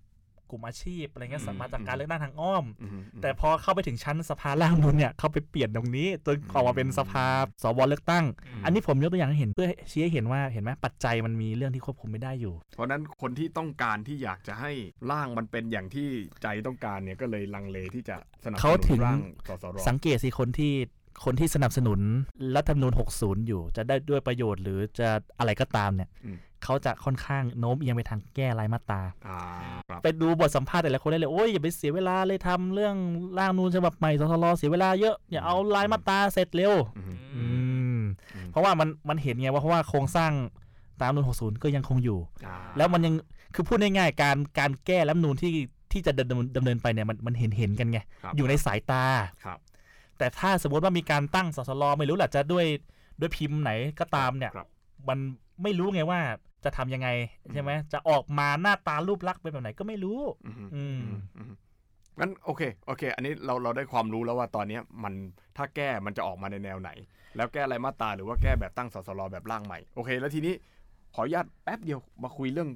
Speaker 3: กลุ่มอาชีพอะไรเงี้ย
Speaker 1: อืม
Speaker 3: มาจากการเลือกตั้งทางอ้อม
Speaker 1: อืม
Speaker 3: แต่พอเข้าไปถึงชั้นสภาล่างนูนเนี่ยเขาไปเปลี่ยนตรงนี้จนออกมาเป็นสภาสวเลือกตั้ง
Speaker 2: ม
Speaker 3: อันนี้ผมยกตัวอย่างให้เห็นเพื่อชี้ให้เห็นว่าเห็นไหมปัจจัยมันมีเรื่องที่ควบคุมไม่ได้อยู่
Speaker 1: เพราะฉะนั้นคนที่ต้องการที่อยากจะให้ร่างมันเป็นอย่างที่ใจต้องการเนี่ยก็เลยลังเลที่จะสนับส
Speaker 3: เขา
Speaker 1: นุ
Speaker 3: ถึ
Speaker 1: น
Speaker 3: ง
Speaker 1: ร่างสสร
Speaker 3: สังเกตสิคนที่ คนที่สนับสนุนรัฐธรรมนูญ60 อยู่ จะได้ด้วยประโยชน์หรือจะอะไรก็ตามเนี่ย
Speaker 1: อืม
Speaker 3: เขาจะค่อนข้างโน้มเอียงไปทางแก้รายมาตรา
Speaker 1: อ่าครับ
Speaker 3: ไปดูบทสัมภาษณ์แต่ละคนได้เลย โอ้ยอย่าไปเสียเวลาเลยทำเรื่องร่างนูนฉบับใหม่สทรเสียเวลาเยอะ อย่าเอารายมาตราเสร็จเร็ว
Speaker 1: อืม
Speaker 3: อืม
Speaker 1: อืม
Speaker 3: เพราะว่ามันมันเห็นไงว่าเพราะว่าโครงสร้างตามนูน60 ก็ยังคงอยู่
Speaker 1: อ่า
Speaker 3: แล้วมันยังคือพูดง่ายๆการการแก้รัฐธรรมนูนที่ที่จะดำเนินดำเนินไปเนี่ยมันมันเห็นเห็นกันไง
Speaker 1: ครับ
Speaker 3: อยู่ในสายตา
Speaker 1: ครับ
Speaker 3: แต่ถ้าสมมติว่ามีการตั้งสสรไม่รู้แหละจะด้วยด้วยพิมพ์ไหนก็ตามเนี่ย
Speaker 1: ครับ
Speaker 3: มันไม่รู้ไงว่าจะทำยังไงใช่ไหมจะออกมาหน้าตารูปลักษณ์เป็นแบบไหนก็ไม่รู้
Speaker 1: อืม
Speaker 3: อืม
Speaker 1: อืมงั้นโอเคโอเค อันนี้เราเราได้ความรู้แล้วว่าตอนเนี้ยมันถ้าแก้มันจะออกมาในแนวไหน แล้วแก้รายมาตราหรือว่าแก้แบบตั้งสสรแบบร่างใหม่โอเค แล้วทีนี้ขออนุญาตแป๊บเดียวมาคุยเรื่อง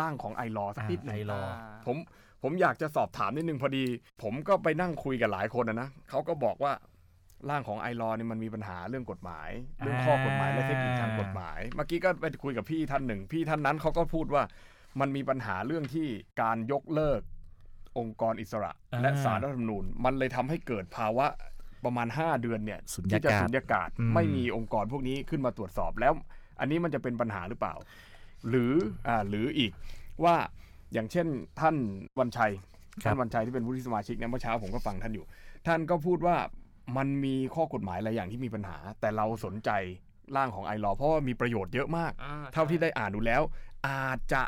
Speaker 1: ร่างของไอรอสักนิดหนึง
Speaker 3: ไอรอ
Speaker 1: ผม ผมอยากจะสอบถามนิดนึงพอดี ผมก็ไปนั่งคุยกับหลายคนนะนะเขาก็บอกว่าร่างของไอรอนี่มันมีปัญหาเรื่องกฎหมาย เรื่องข้อกฎหมายและเทคนิคทางกฎหมาย เมื่อกี้ก็ไปคุยกับพี่ท่านหนึ่ง พี่ท่านนั้นเขาก็พูดว่ามันมีปัญหาเรื่องที่การยกเลิก องค์กรอิสระ
Speaker 3: อ่า
Speaker 1: และสารรัฐธรรมนูญ มันเลยทำให้เกิดภาวะประมาณ 5 เดือนเนี่ย
Speaker 3: สุญ
Speaker 1: ที่
Speaker 3: ญา
Speaker 1: จะ
Speaker 3: กาศ
Speaker 1: สุญญากาศ
Speaker 3: อืม
Speaker 1: ไม่มีองค์กรพวกนี้ขึ้นมาตรวจสอบแล้ว อันนี้มันจะเป็นปัญหาหรือเปล่า หรืออ่าหรืออีกว่า อย่างเช่นท่านวันชัยท่านวันชัยที่เป็นผู้ที่สมาชิกเนี่ยเมื่อเช้าผมก็ฟังท่านอยู่ ท่านก็พูดว่ามันมีข้อกฎหมายหลายอย่างที่มีปัญหา แต่เราสนใจร่างของไอรอเพราะว่ามีประโยชน์เยอะมาก
Speaker 2: อ่
Speaker 1: เท่าที่ได้อ่านดูแล้ว อาจจะ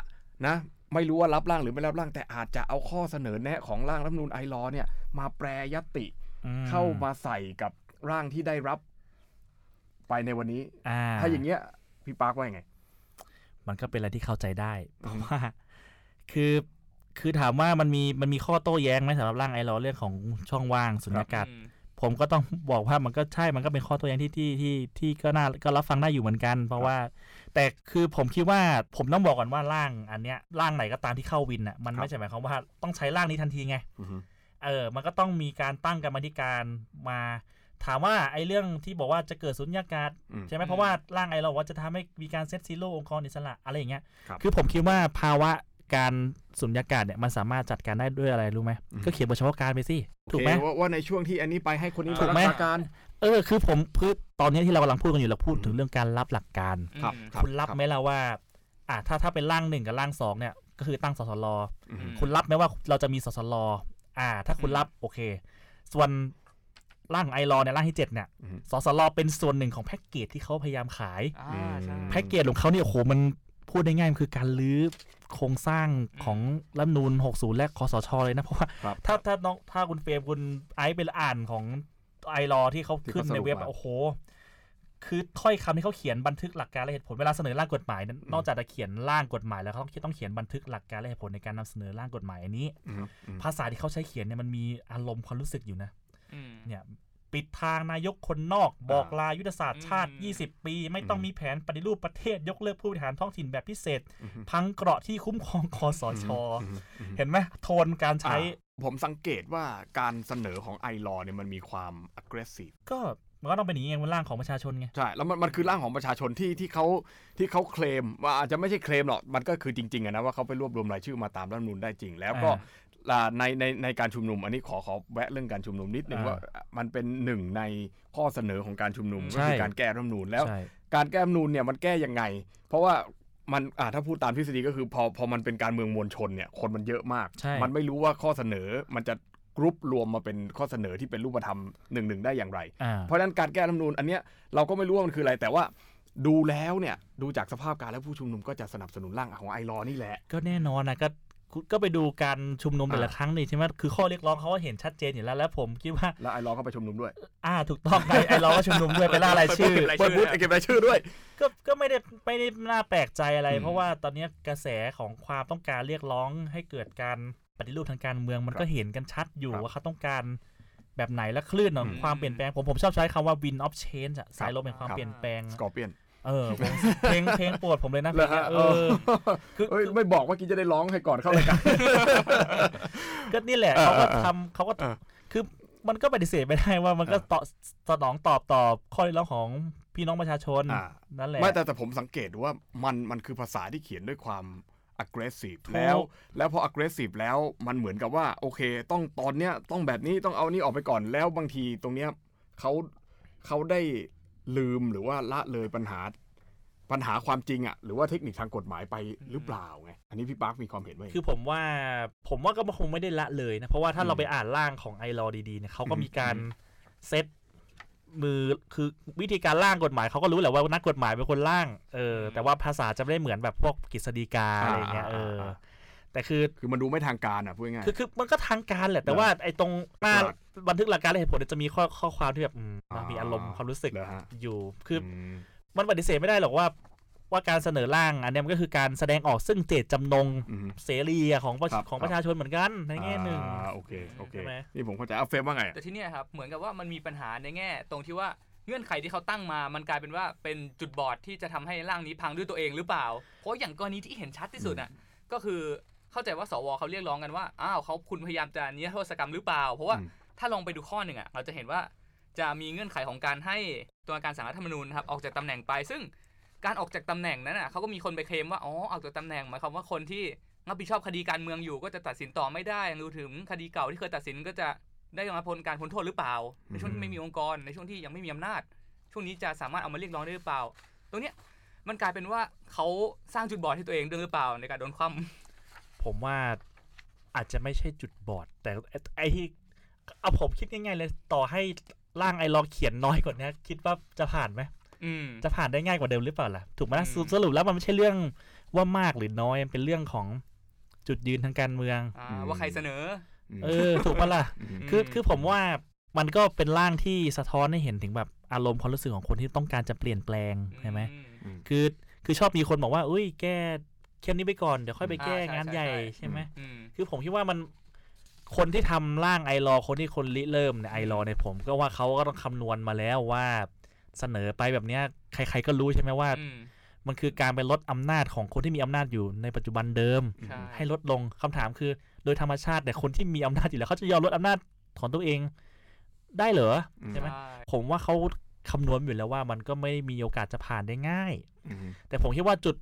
Speaker 1: นะไม่รู้ว่ารับร่างหรือไม่รับร่าง แต่อาจจะเอาข้อเสนอแนะของร่างรัฐธรรมนูญไอรอเนี่ย มาแปรยติ
Speaker 3: อืม
Speaker 1: เข้ามาใส่กับร่างที่ได้รับ ไปในวันนี้
Speaker 3: อ่า
Speaker 1: ถ้าอย่างเงี้ยพี่ปาร์คว่ายังไง
Speaker 3: มันก็เป็นอะไรที่เข้าใจได้ เพ
Speaker 1: อื
Speaker 3: ราะ
Speaker 1: ม
Speaker 3: ว่า คือคือถามว่ามันมีมันมีข้อโต้แย้งไหมสำหรับร่างไอรอเรื่องของช่องว่างสุญญากาศ
Speaker 2: อืม
Speaker 3: ผมก็ต้องบอกว่ามันก็ใช่มันก็เป็นข้อโต้แย้งที่ที่ที่ที่ก็น่าก็รับฟังได้อยู่เหมือนกัน เพราะว่า แต่คือผมคิดว่าผมต้องบอกก่อนว่าร่างอันเนี้ยร่างไหนก็ตามที่เข้าวินอะมัน
Speaker 1: ครับ
Speaker 3: ไม่ใช่หมายความว่าต้องใช้ร่างนี้ทันทีไง
Speaker 1: อือฮึ
Speaker 3: เออ มันก็ต้องมีการตั้งกรรมาธิการมา ถามว่าไอ้เรื่องที่บอกว่าจะเกิดสุญญากาศ
Speaker 1: อืม
Speaker 3: ใช่ไหมเพราะว่าร่างไอเราว่าจะทำให้มีการเซตซีโร่องค์กรอิสระอะไรอย่างเงี้ย
Speaker 1: ครับ
Speaker 3: คือผมคิดว่าภาวะ การสุญญากาศเนี่ยมันสามารถจัดการได้ด้วยอะไรรู้ไหม
Speaker 1: อืม
Speaker 3: ก็เขียนบทเฉพาะการไปสิถูกไหม
Speaker 1: โอเคว่าว่าในช่วงที่อันนี้ไปให้คนนี้
Speaker 3: ถูกไหม
Speaker 1: รัษาการ
Speaker 3: เออคือผมคือตอนนี้ที่เรากำลังพูดกันอยู่เราพูด
Speaker 1: อืม
Speaker 3: ถึงเรื่องการรับหลักการ
Speaker 1: ครับ
Speaker 2: อืม
Speaker 1: ครับ
Speaker 3: คุณรับไหมล่ะว่าอ่าถ้าถ้าเป็นร่างหนึ่งกับร่างสองเนี่ยก็คือตั้งสสร
Speaker 1: อือฮึ
Speaker 3: คุณรับไหมว่าเราจะมีสสรอ่า ถ้าคุณรับโอเค ส่วนร่างไอรอเนี่ยร่างที่เจ็ดเนี่ย
Speaker 1: อือฮึ
Speaker 3: สสรเป็นส่วนหนึ่งของแพ็กเกจที่เขาพยายามขาย
Speaker 2: อ่าใช่
Speaker 1: อืม
Speaker 3: แพ็กเกจของเขาเนี่ยโอ้โหมันพูดได้ง่ายมันคือการลื้อ โครงสร้างของรัฐธรรมนูน60 และคอสชเลยนะเพราะว่า
Speaker 1: ครับ
Speaker 3: ถ้าถ้าน้องถ้าคุณเฟรมคุณไอซ์ไปอ่านของไอรอที่เขา
Speaker 1: ที่เขา
Speaker 3: ขึ้นในเว็บ
Speaker 1: สรุปมา
Speaker 3: อะโอ้โห คือถ้อยคำที่เขาเขียนบันทึกหลักการและเหตุผลเวลาเสนอร่างกฎหมายนั้น
Speaker 1: อืม
Speaker 3: นอกจากจะเขียนร่างกฎหมายแล้วเขาต้องเขียนบันทึกหลักการและเหตุผลในการนำเสนอร่างกฎหมายอันนี้
Speaker 1: อือฮึอืม
Speaker 3: ภาษาที่เขาใช้เขียนเนี่ยมันมีอารมณ์ความรู้สึกอยู่นะ
Speaker 2: อืม
Speaker 3: เนี่ย ปิดทางนายกคนนอก บอกลายุทธศาสตร์ชาติ
Speaker 2: อืม
Speaker 3: 20 ปี ไม่ต้อง
Speaker 1: อืม
Speaker 3: มีแผนปฏิรูปประเทศยกเลิกผู้บริหารท้องถิ่นแบบพิเศษ
Speaker 1: อือฮึ
Speaker 3: พังเกราะที่คุ้มครองคอสช
Speaker 1: อือฮึอือฮึ
Speaker 3: เห็นไหมโทนการใช้
Speaker 1: อ่าผมสังเกตว่าการเสนอของไอรอเนี่ยมันมีความ aggressive
Speaker 3: ก็มันก็ต้องเป็นอย่างนี้ไงเป็นร่างของประชาชนไง
Speaker 1: ใช่แล้วมันมันคือร่างของประชาชนที่ที่เขาที่เขาเคลมว่าอาจจะไม่ใช่เคลมหรอกมันก็คือจริงๆอะนะว่าเขาไปรวบรวมรายชื่อมาตามรัฐธรรมนูญได้จริง แล้วก็
Speaker 3: อ่า
Speaker 1: อ่า ในในในการชุมนุม อันนี้ขอขอแวะเรื่องการชุมนุมนิดนึง
Speaker 3: อ่า
Speaker 1: ว่ามันเป็นหนึ่งในข้อเสนอของการชุมนุม
Speaker 3: ใช่
Speaker 1: ก็คือการแก้รัฐธรรมนูญแล้ว
Speaker 3: ใช่
Speaker 1: การแก้รัฐธรรมนูญเนี่ยมันแก้ยังไง เพราะว่ามันอ่าถ้าพูดตามทฤษฎีก็คือพอพอมันเป็นการเมืองมวลชนเนี่ยคนมันเยอะมาก
Speaker 3: ใช่
Speaker 1: มันไม่รู้ว่าข้อเสนอมันจะกรุ๊ปรวมมาเป็นข้อเสนอที่เป็นรูปธรรมหนึ่งหนึ่งได้อย่างไร
Speaker 3: อ่า
Speaker 1: เพราะฉะนั้นการแก้รัฐธรรมนูญอันเนี้ยเราก็ไม่รู้ว่ามันคืออะไรแต่ว่าดูแล้วเนี่ยดูจากสภาพการและผู้ชุมนุมก็จะสนับสนุนร่างของไอรอนี่แหละ
Speaker 3: ก็แน่นอนนะก็คุณ ก็ไปดูการชุมนุมแต่ละ
Speaker 1: อ่า
Speaker 3: ครั้งนี่ใช่ไหมคือข้อเรียกร้องเขาก็เห็นชัดเจนอยู่แล้วแล้วผมคิดว่า
Speaker 1: แล้วไอรอก็ไปชุมนุมด้วย
Speaker 3: อ่าถูกต้องไอไอเราก็ชุมนุมด้วยไปล่ารายชื่อ
Speaker 2: ราย
Speaker 1: เปิ
Speaker 2: ชื่
Speaker 1: ด
Speaker 2: อ
Speaker 1: บูธเก็บรายชื่อด้วย
Speaker 3: ก็ก็ไม่ได้ไม่ได้น่าแปลกใจอะไร
Speaker 1: อืม
Speaker 3: เพราะว่าตอนนี้กระแสของความต้องการเรียกร้องให้เกิดการปฏิรูปทางการเมืองมัน
Speaker 1: ครับ
Speaker 3: ก็เห็นกันชัดอยู่
Speaker 1: ครับ
Speaker 3: ว่าเขาต้องการแบบไหนและคลื่นของ
Speaker 1: อืม
Speaker 3: ความเปลี่ยนแปลงผมผมชอบใช้คำว่า wind of change อะสายลมแห่งความ
Speaker 1: ครับ
Speaker 3: เปลี่ยนแปลง
Speaker 1: สกอร์เปียน
Speaker 3: เออผมเพลงเพลงโปรดผมเลยนะ
Speaker 1: เหรอฮะ
Speaker 3: เออคือ
Speaker 1: เอ้ยไม่บอกว่ากินจะได้ร้องให้ก่อนเข้ารายการ
Speaker 3: ก็นี่แหละ
Speaker 1: เออ
Speaker 3: เขาก็
Speaker 1: เออ
Speaker 3: ทำเขาก็
Speaker 1: เออ
Speaker 3: คือมันก็ปฏิเสธไม่ได้ว่ามันก็
Speaker 1: เออ
Speaker 3: ตอบสนองตอบตอบข้อเรียกร้องของพี่น้องประชาชน
Speaker 1: อ่า
Speaker 3: นั่นแหละ
Speaker 1: ไม่แต่แต่ผมสังเกตดูว่ามันมันคือภาษาที่เขียนด้วยความ aggressive
Speaker 3: ถูก
Speaker 1: แล้วแล้วพอ aggressive แล้วมันเหมือนกับว่า โอเค ต้องตอนเนี้ยต้องแบบนี้ต้องเอานี่ออกไปก่อนแล้วบางทีตรงเนี้ยเขาเขาได้ ลืมหรือว่าละเลยปัญหาปัญหาความจริงอะหรือว่าเทคนิคทางกฎหมายไปหรือเปล่าไงอันนี้พี่ปาร์คมีความเห็นว่ายังไง
Speaker 3: คือผมว่าผมว่าก็คงไม่ได้ละเลยนะ เพราะว่าถ้า
Speaker 1: อืม
Speaker 3: เราไปอ่านร่างของไอรอดีๆเนี่ยเขาก็
Speaker 1: อืม
Speaker 3: มีการเซตมือคือวิธีการร่างกฎหมายเขาก็รู้แหละว่านักกฎหมายเป็นคนร่างเออแต่ว่าภาษาจะไม่ได้เหมือนแบบพวกกฤษฎีกาอะไรอย่างเงี้ยเอออา แต่คือ
Speaker 1: คือมันดูไม่ทางการอะพูดง่าย
Speaker 3: คือคือมันก็ทางการแหละ แต่
Speaker 1: เหรอ
Speaker 3: ว่าไอ้ตรงหน้า
Speaker 1: เหรอ
Speaker 3: บันทึกหลักการและเหตุผลเนี่ยจะมีข้อข้อความที่แบบอืม
Speaker 1: อ่ามี
Speaker 3: มีอารมณ์ความรู้สึก
Speaker 1: เหรอฮะ
Speaker 3: อยู่ คืออ
Speaker 1: ม
Speaker 3: มันปฏิเสธไม่ได้หรอกว่าว่าการเสนอร่างอันเนี้ยมันก็คือการแสดงออกซึ่งเจตจำนง
Speaker 1: อืม
Speaker 3: เสรีอะของประ
Speaker 1: ครับ
Speaker 3: ของ
Speaker 1: ครับ
Speaker 3: ประชาชนเหมือนกันในแง่หนึ่ง
Speaker 1: อ่าโอเคโอเค
Speaker 3: ใช่ไหม
Speaker 1: นี่ผมเข้าใจเอาเฟรมว่าไง
Speaker 2: แต่ที่เนี่ยครับเหมือนกับว่ามันมีปัญหาในแง่ ตรงที่ว่าเงื่อนไขที่เขาตั้งมา มันกลายเป็นว่าเป็นจุดบอดที่จะทำให้ร่างนี้พังด้วยตัวเองหรือเปล่า เพราะอย่างกรณีที่เห็นชัดที่สุดอะก็คือ เข้าใจว่าสวเขาเรียกร้องกันว่าอ้าวเขาคุณพยายามจะนิรโทษกรรมหรือเปล่า เพราะว่า
Speaker 1: อืม
Speaker 2: ถ้าลองไปดูข้อหนึ่งอะเราจะเห็นว่าจะมีเงื่อนไขของการให้ตัวการสารรัฐธรรมนูญนะครับออกจากตำแหน่งไป ซึ่งการออกจากตำแหน่งนั้นอะเขาก็มีคนไปเคลมว่าอ๋อออกจากตำแหน่งหมายความว่าคนที่รับผิดชอบคดีการเมืองอยู่ก็จะตัดสินต่อไม่ได้รวมถึงคดีเก่าที่เคยตัดสินก็จะได้รับพ้นการพ้นโทษหรือเปล่า ในช่วงที่ไม่มีองค์กรในช่วงที่ยังไม่มีอำนาจ ช่วงนี้จะสามารถเอามาเรียกร้องได้หรือเปล่า ตรงเนี้ยมันกลายเป็นว่าเขาสร้างจุดบอดให้ตัวเองด้วยหรือเปล่าในการโดนคว่
Speaker 3: ผมว่าอาจจะไม่ใช่จุดบอด แต่ไอ้ไอ้ที่เอาผมคิดง่ายๆเลยต่อให้ร่างไอรอเขียนน้อยกว่านี้คิดว่าจะผ่านไหมำ
Speaker 2: อืม
Speaker 3: จะผ่านได้ง่ายกว่าเดิมหรือเปล่าล่ะถูกไหม
Speaker 2: อืม
Speaker 3: สรุปสรุปแล้วมันไม่ใช่เรื่องว่ามากหรือน้อยมันเป็นเรื่องของจุดยืนทางการเมือง
Speaker 2: อ่า
Speaker 1: อืม
Speaker 2: ว่าใครเสนอ
Speaker 3: เออ ถูกปะล่ะ
Speaker 1: อืม
Speaker 3: คือ
Speaker 2: อืม
Speaker 3: คือผมว่ามันก็เป็นร่างที่สะท้อนให้เห็นถึงแบบอารมณ์ความรู้สึกของคนที่ต้องการจะเปลี่ยนแปลงใช่ไหม
Speaker 2: อื
Speaker 1: อืม
Speaker 3: คือคือชอบมีคนบอกว่า อุ้ยแก้ เข้มนี้ไปก่อน เดี๋ยวค่อยไปแก้
Speaker 2: อ่าใช่
Speaker 3: งาน
Speaker 2: ใช่
Speaker 3: ใหญ่
Speaker 2: ใช่
Speaker 3: ใช่ไหม
Speaker 2: อืม
Speaker 3: คือผมคิดว่ามันคนที่ทำร่างไอรอคนที่คนริเริ่มเนี่ยไอรอเนี่ยผม ก็ว่าเขาก็ต้องคำนวณมาแล้วว่าเสนอไปแบบเนี้ยใคร ๆก็รู้ใช่ไหมว่า
Speaker 2: อืม
Speaker 3: มันคือการไปลดอำนาจของคนที่มีอำนาจอยู่ในปัจจุบันเดิม
Speaker 2: ใช่
Speaker 3: ให้ลดลงคำถามคือ โดยธรรมชาติแต่ยคนที่มีอำนาจอยู่แล้วเขาจะยอมลดอำนาจของตัวเองได้เหรอ
Speaker 1: อืม
Speaker 3: ใช่ไหม
Speaker 2: ใช่
Speaker 3: ผมว่าเขาคำนวณอยู่แล้วว่ามันก็ไม่มีโอกาสจะผ่านได้ง่าย
Speaker 1: อืม
Speaker 3: แต่ผมคิดว่าจุด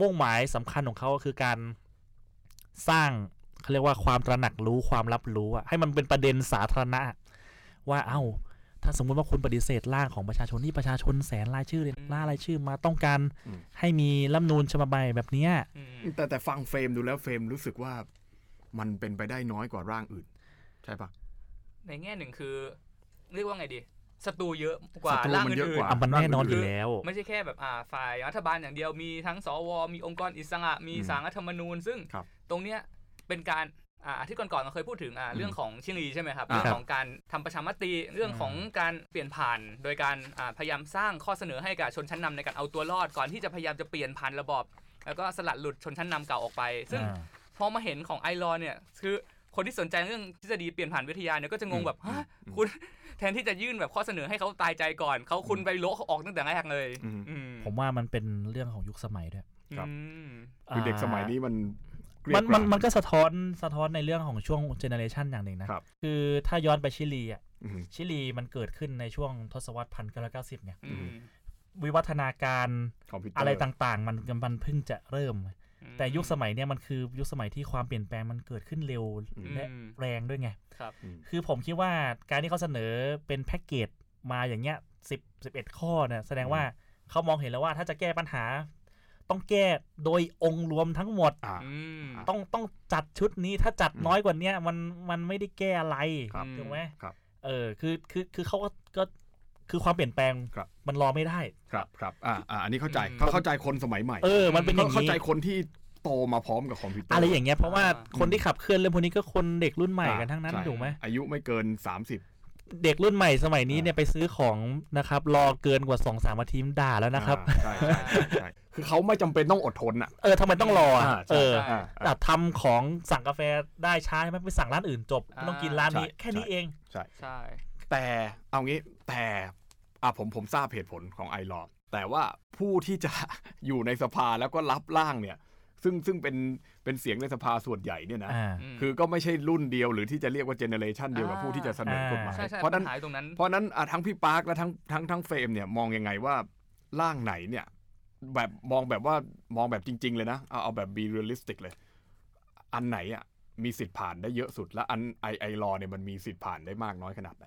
Speaker 3: มุ่งหมายสำคัญของเขาก็คือการสร้างเขาเรียกว่าความตระหนักรู้ความรับรู้อะให้มันเป็นประเด็นสาธารณะ ว่าเอ้า ถ้าสมมุติว่าคุณปฏิเสธร่างของประชาชนที่ประชาชนแสนรายชื่อเลยล่ารายชื่อมาต้องการให้มีรัฐธรรมนูญฉบับใหม่แบบเนี้ย
Speaker 2: อืม
Speaker 1: แต่แต่ฟังเฟรมดูแล้วเฟรมรู้สึกว่ามันเป็นไปได้น้อยกว่าร่างอื่น ใช่ปะ
Speaker 2: ในแง่หนึ่งคือ เรียกว่าไงดี ศัตรูเยอะกว่า
Speaker 1: ศัตรู
Speaker 2: ร่าง
Speaker 1: มันเยอะ
Speaker 2: อื่
Speaker 1: ก
Speaker 2: น
Speaker 1: ว่า
Speaker 3: อะมันแน่นอนอยู่แล้ว
Speaker 2: ๆไม่ใช่แค่แบบอ่าฝ่ายรัฐบาลอย่างเดียวมีทั้งสวมีองค์กรอิสระมี
Speaker 1: อืม
Speaker 2: สารรัฐธรรมนูญ ซึ่ง
Speaker 1: ครับ
Speaker 2: ตรงเนี้ยเป็นการอ่าอาที่ก่อนๆเราเคยพูดถึงอ่า
Speaker 1: อืม
Speaker 2: เรื่องของชิลีใช่ไหมครับ
Speaker 1: อ่า
Speaker 2: เรื่องของการทำประชามติเรื่องของการเปลี่ยนผ่าน โดยการอ่าพยายามสร้างข้อเสนอให้กับชนชั้นนำในการเอาตัวรอดก่อนที่จะพยายามจะเปลี่ยนผ่านระบอบ แล้วก็สลัดหลุดชนชั้นนำเก่าออกไป ซึ่ง
Speaker 3: อ่า
Speaker 2: พอมาเห็นของไอรอเนี่ยคือคนที่สนใจเรื่องทฤษฎีเปลี่ยนผ่านวิทยาเนี่ยก็จะงงแบบ
Speaker 1: อืม
Speaker 2: ฮะ
Speaker 1: อืม
Speaker 2: คุณ แทนที่จะยื่นแบบข้อเสนอให้เขาตายใจก่อน เขาคุณไปโละเขาออกตั้งแต่แรกเลย
Speaker 1: อืม
Speaker 2: อืม
Speaker 3: ผมว่ามันเป็นเรื่องของยุคสมัยด้วย
Speaker 1: ครับ
Speaker 2: อืม
Speaker 1: คือเด็กสมัยนี้มันเกลีย
Speaker 3: มันมัน
Speaker 1: กราด
Speaker 3: มันก็สะท้อนสะท้อนในเรื่องของช่วงเจเนอเรชันอย่างหนึ่งนะครับคือถ้าย้อนไปชิลีอะ
Speaker 1: อืม
Speaker 3: ชิลีมันเกิดขึ้นในช่วงทศวรรษพันเก้าร้อยเก้าสิบเนี่ย
Speaker 2: อืม
Speaker 3: วิวัฒนาการ
Speaker 1: คอมพิวเตอร์
Speaker 3: อะไรต่างๆ มันมันเพิ่งจะเริ่ม
Speaker 2: อืม
Speaker 3: แต่ยุคสมัยเนี่ยมันคือยุคสมัยที่ความเปลี่ยนแปลงมันเกิดขึ้นเร็ว
Speaker 1: อืม
Speaker 3: และ
Speaker 2: อืม
Speaker 3: แรงด้วยไง
Speaker 2: ครับ
Speaker 1: อืม
Speaker 3: คือผมคิดว่าการที่เขาเสนอเป็นแพ็กเกจมาอย่างเงี้ยสิบสิบเอ็ดข้อเนี่ยแสดงว่าเขามองเห็นแล้วว่าถ้าจะแก้ปัญหา ต้องแก้โดยองค์รวมทั้งหมด
Speaker 1: อ่า
Speaker 2: อืม
Speaker 1: อะ
Speaker 3: ต้องต้องจัดชุดนี้ถ้าจัด
Speaker 1: อืม
Speaker 3: น้อยกว่าเนี้ยมันมันไม่ได้แก้อะไร
Speaker 1: ครับ
Speaker 3: ถูกไหม
Speaker 1: ครับ
Speaker 3: เออคือคือคือเขาก็ก็ คือความเปลี่ยนแปลง
Speaker 1: ครับ
Speaker 3: มันรอไม่ได้
Speaker 1: ครับครับอ่าอ่าอันนี้เข้าใจ
Speaker 2: อืม
Speaker 1: เขาเข้าใจคนสมัยใหม่
Speaker 3: เออ มันเป็นอย่าง
Speaker 1: เข้า
Speaker 3: นี้
Speaker 1: ใจคนที่โตมาพร้อมกับคอมพิวเตอร์
Speaker 3: อะไรอย่างเงี้ยเพราะว่า
Speaker 2: อ่า
Speaker 3: คนที่ขับเคลื่อนเรื่องพวกนี้ก็คนเด็กรุ่นใหม่
Speaker 1: อ่า
Speaker 3: กันทั้งนั้น
Speaker 1: ใช่
Speaker 3: ถูกไหม
Speaker 1: อายุไม่เกิน 30
Speaker 3: เด็กรุ่นใหม่สมัยนี้
Speaker 1: อ่า
Speaker 3: เนี่ยไปซื้อของนะครับรอเกินกว่าสองสามนาทีมันด่าแล้วนะครับ
Speaker 1: อ่าใช่ใช่ใช่ใช่คือเขาไม่จำเป็นต้องอดทนอะ
Speaker 3: เออทำไมต้องรออะ
Speaker 1: อ่าใช่
Speaker 3: เออ
Speaker 1: อ่า
Speaker 3: แต่ทำของสั่งกาแฟได้ช้าใช่ไหมไปสั่งร้านอื่นจบไม่ต้องกินร้านนี้
Speaker 1: ใช่
Speaker 3: แค่นี้
Speaker 1: ใช่
Speaker 3: เอง
Speaker 1: ใช่
Speaker 2: ใช่
Speaker 1: แต่เอางี้แต่ อะผมผมทราบเหตุผลของ iLaw แต่ว่าผู้ที่จะอยู่ในสภาแล้วก็รับร่างเนี่ย ซึ่งซึ่งเป็นเป็นเสียงในสภาส่วนใหญ่เนี่ยนะ
Speaker 3: อ่า
Speaker 2: ม
Speaker 1: คือก็ไม่ใช่รุ่นเดียวหรือที่จะเรียกว่า generation เดียวกับ
Speaker 2: อ่า
Speaker 1: ผู้ที่จะเสนอกฎหมาย
Speaker 2: ใช่ใช่
Speaker 1: เพราะฉะนั้น
Speaker 2: ปัญหาอยู่ตรงนั้น
Speaker 1: เพราะฉะนั้นอะทั้งพี่ปาร์คและทั้งทั้งทั้งเฟรมเนี่ยมองยังไงว่าร่างไหนเนี่ย แบบมองแบบว่ามองแบบจริง ๆ เลยนะ เอาเอาแบบ be realistic เลย อันไหนอะมีสิทธิ์ผ่านได้เยอะสุด และอันไอไอรอเนี่ยมันมีสิทธิ์ผ่านได้มากน้อยขนาดไหน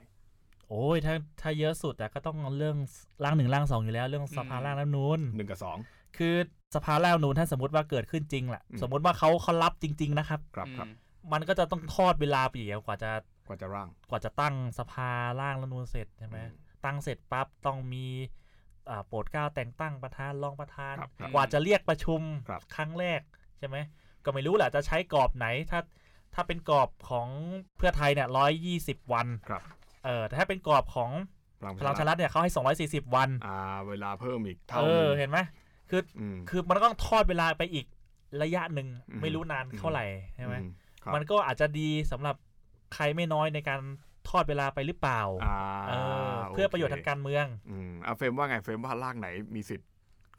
Speaker 3: โอ้ยถ้าถ้าเยอะสุดแต่ก็ต้องเรื่องร่างหนึ่งร่างสองอยู่แล้ว เรื่องสภา
Speaker 2: อืม
Speaker 3: ร่างรัฐธรรมนูน
Speaker 1: หนึ่งกับสอง
Speaker 3: คือสภาร่างรัฐธรรมนูนถ้าสมมติว่าเกิดขึ้นจริงแหละ
Speaker 1: อืม
Speaker 3: สมมติว่าเขาเขารับจริง ๆ นะครับ
Speaker 1: ครับครับ
Speaker 2: อืม
Speaker 3: มันก็จะต้องทอดเวลาไปอีกกว่าจะ
Speaker 1: กว่าจะร่าง
Speaker 3: กว่าจะตั้งสภาร่างรัฐธรรมนูญเสร็จใช่ไหม
Speaker 1: อืม
Speaker 3: ตั้งเสร็จปั๊บต้องมีอ่าโปรดเกล้าแต่งตั้งประธานรองประธาน
Speaker 1: ครับครับ
Speaker 3: กว่าจะเรียกประชุม
Speaker 1: ครับ
Speaker 3: ครั้งแรกใช่ไหมก็ไม่รู้แหละจะใช้กรอบไหนถ้าถ้าเป็นกรอบของเพื่อไทยเนี่ยร้อยยี่สิบวัน
Speaker 1: ครับ
Speaker 3: เออแต่ถ้าเป็นกรอบของ
Speaker 1: พลัง
Speaker 3: พลังชารัฐเนี่ยเขาให้สองร้อยสี่สิบวัน
Speaker 1: อ่า เวลาเพิ่มอีกเท่า
Speaker 3: เอ
Speaker 1: หนึ
Speaker 3: องเห็นไหมคืคือ
Speaker 1: อืม
Speaker 3: คือมันก็ต้องทอดเวลาไปอีกระยะหนึ่ง
Speaker 1: อืม
Speaker 3: ไม่รู้นานเท่าไหร่ใช่ไหม
Speaker 1: อืครับ
Speaker 3: มันก็อาจจะดีสำหรับใครไม่น้อยในการทอดเวลาไปหรือเปล่า
Speaker 1: อ่า
Speaker 3: เออเพื่อประโยชน์ทางการเมือง
Speaker 1: อืมเอาเฟรมว่าไงเฟรมว่าร่างไหนมีสิทธิ์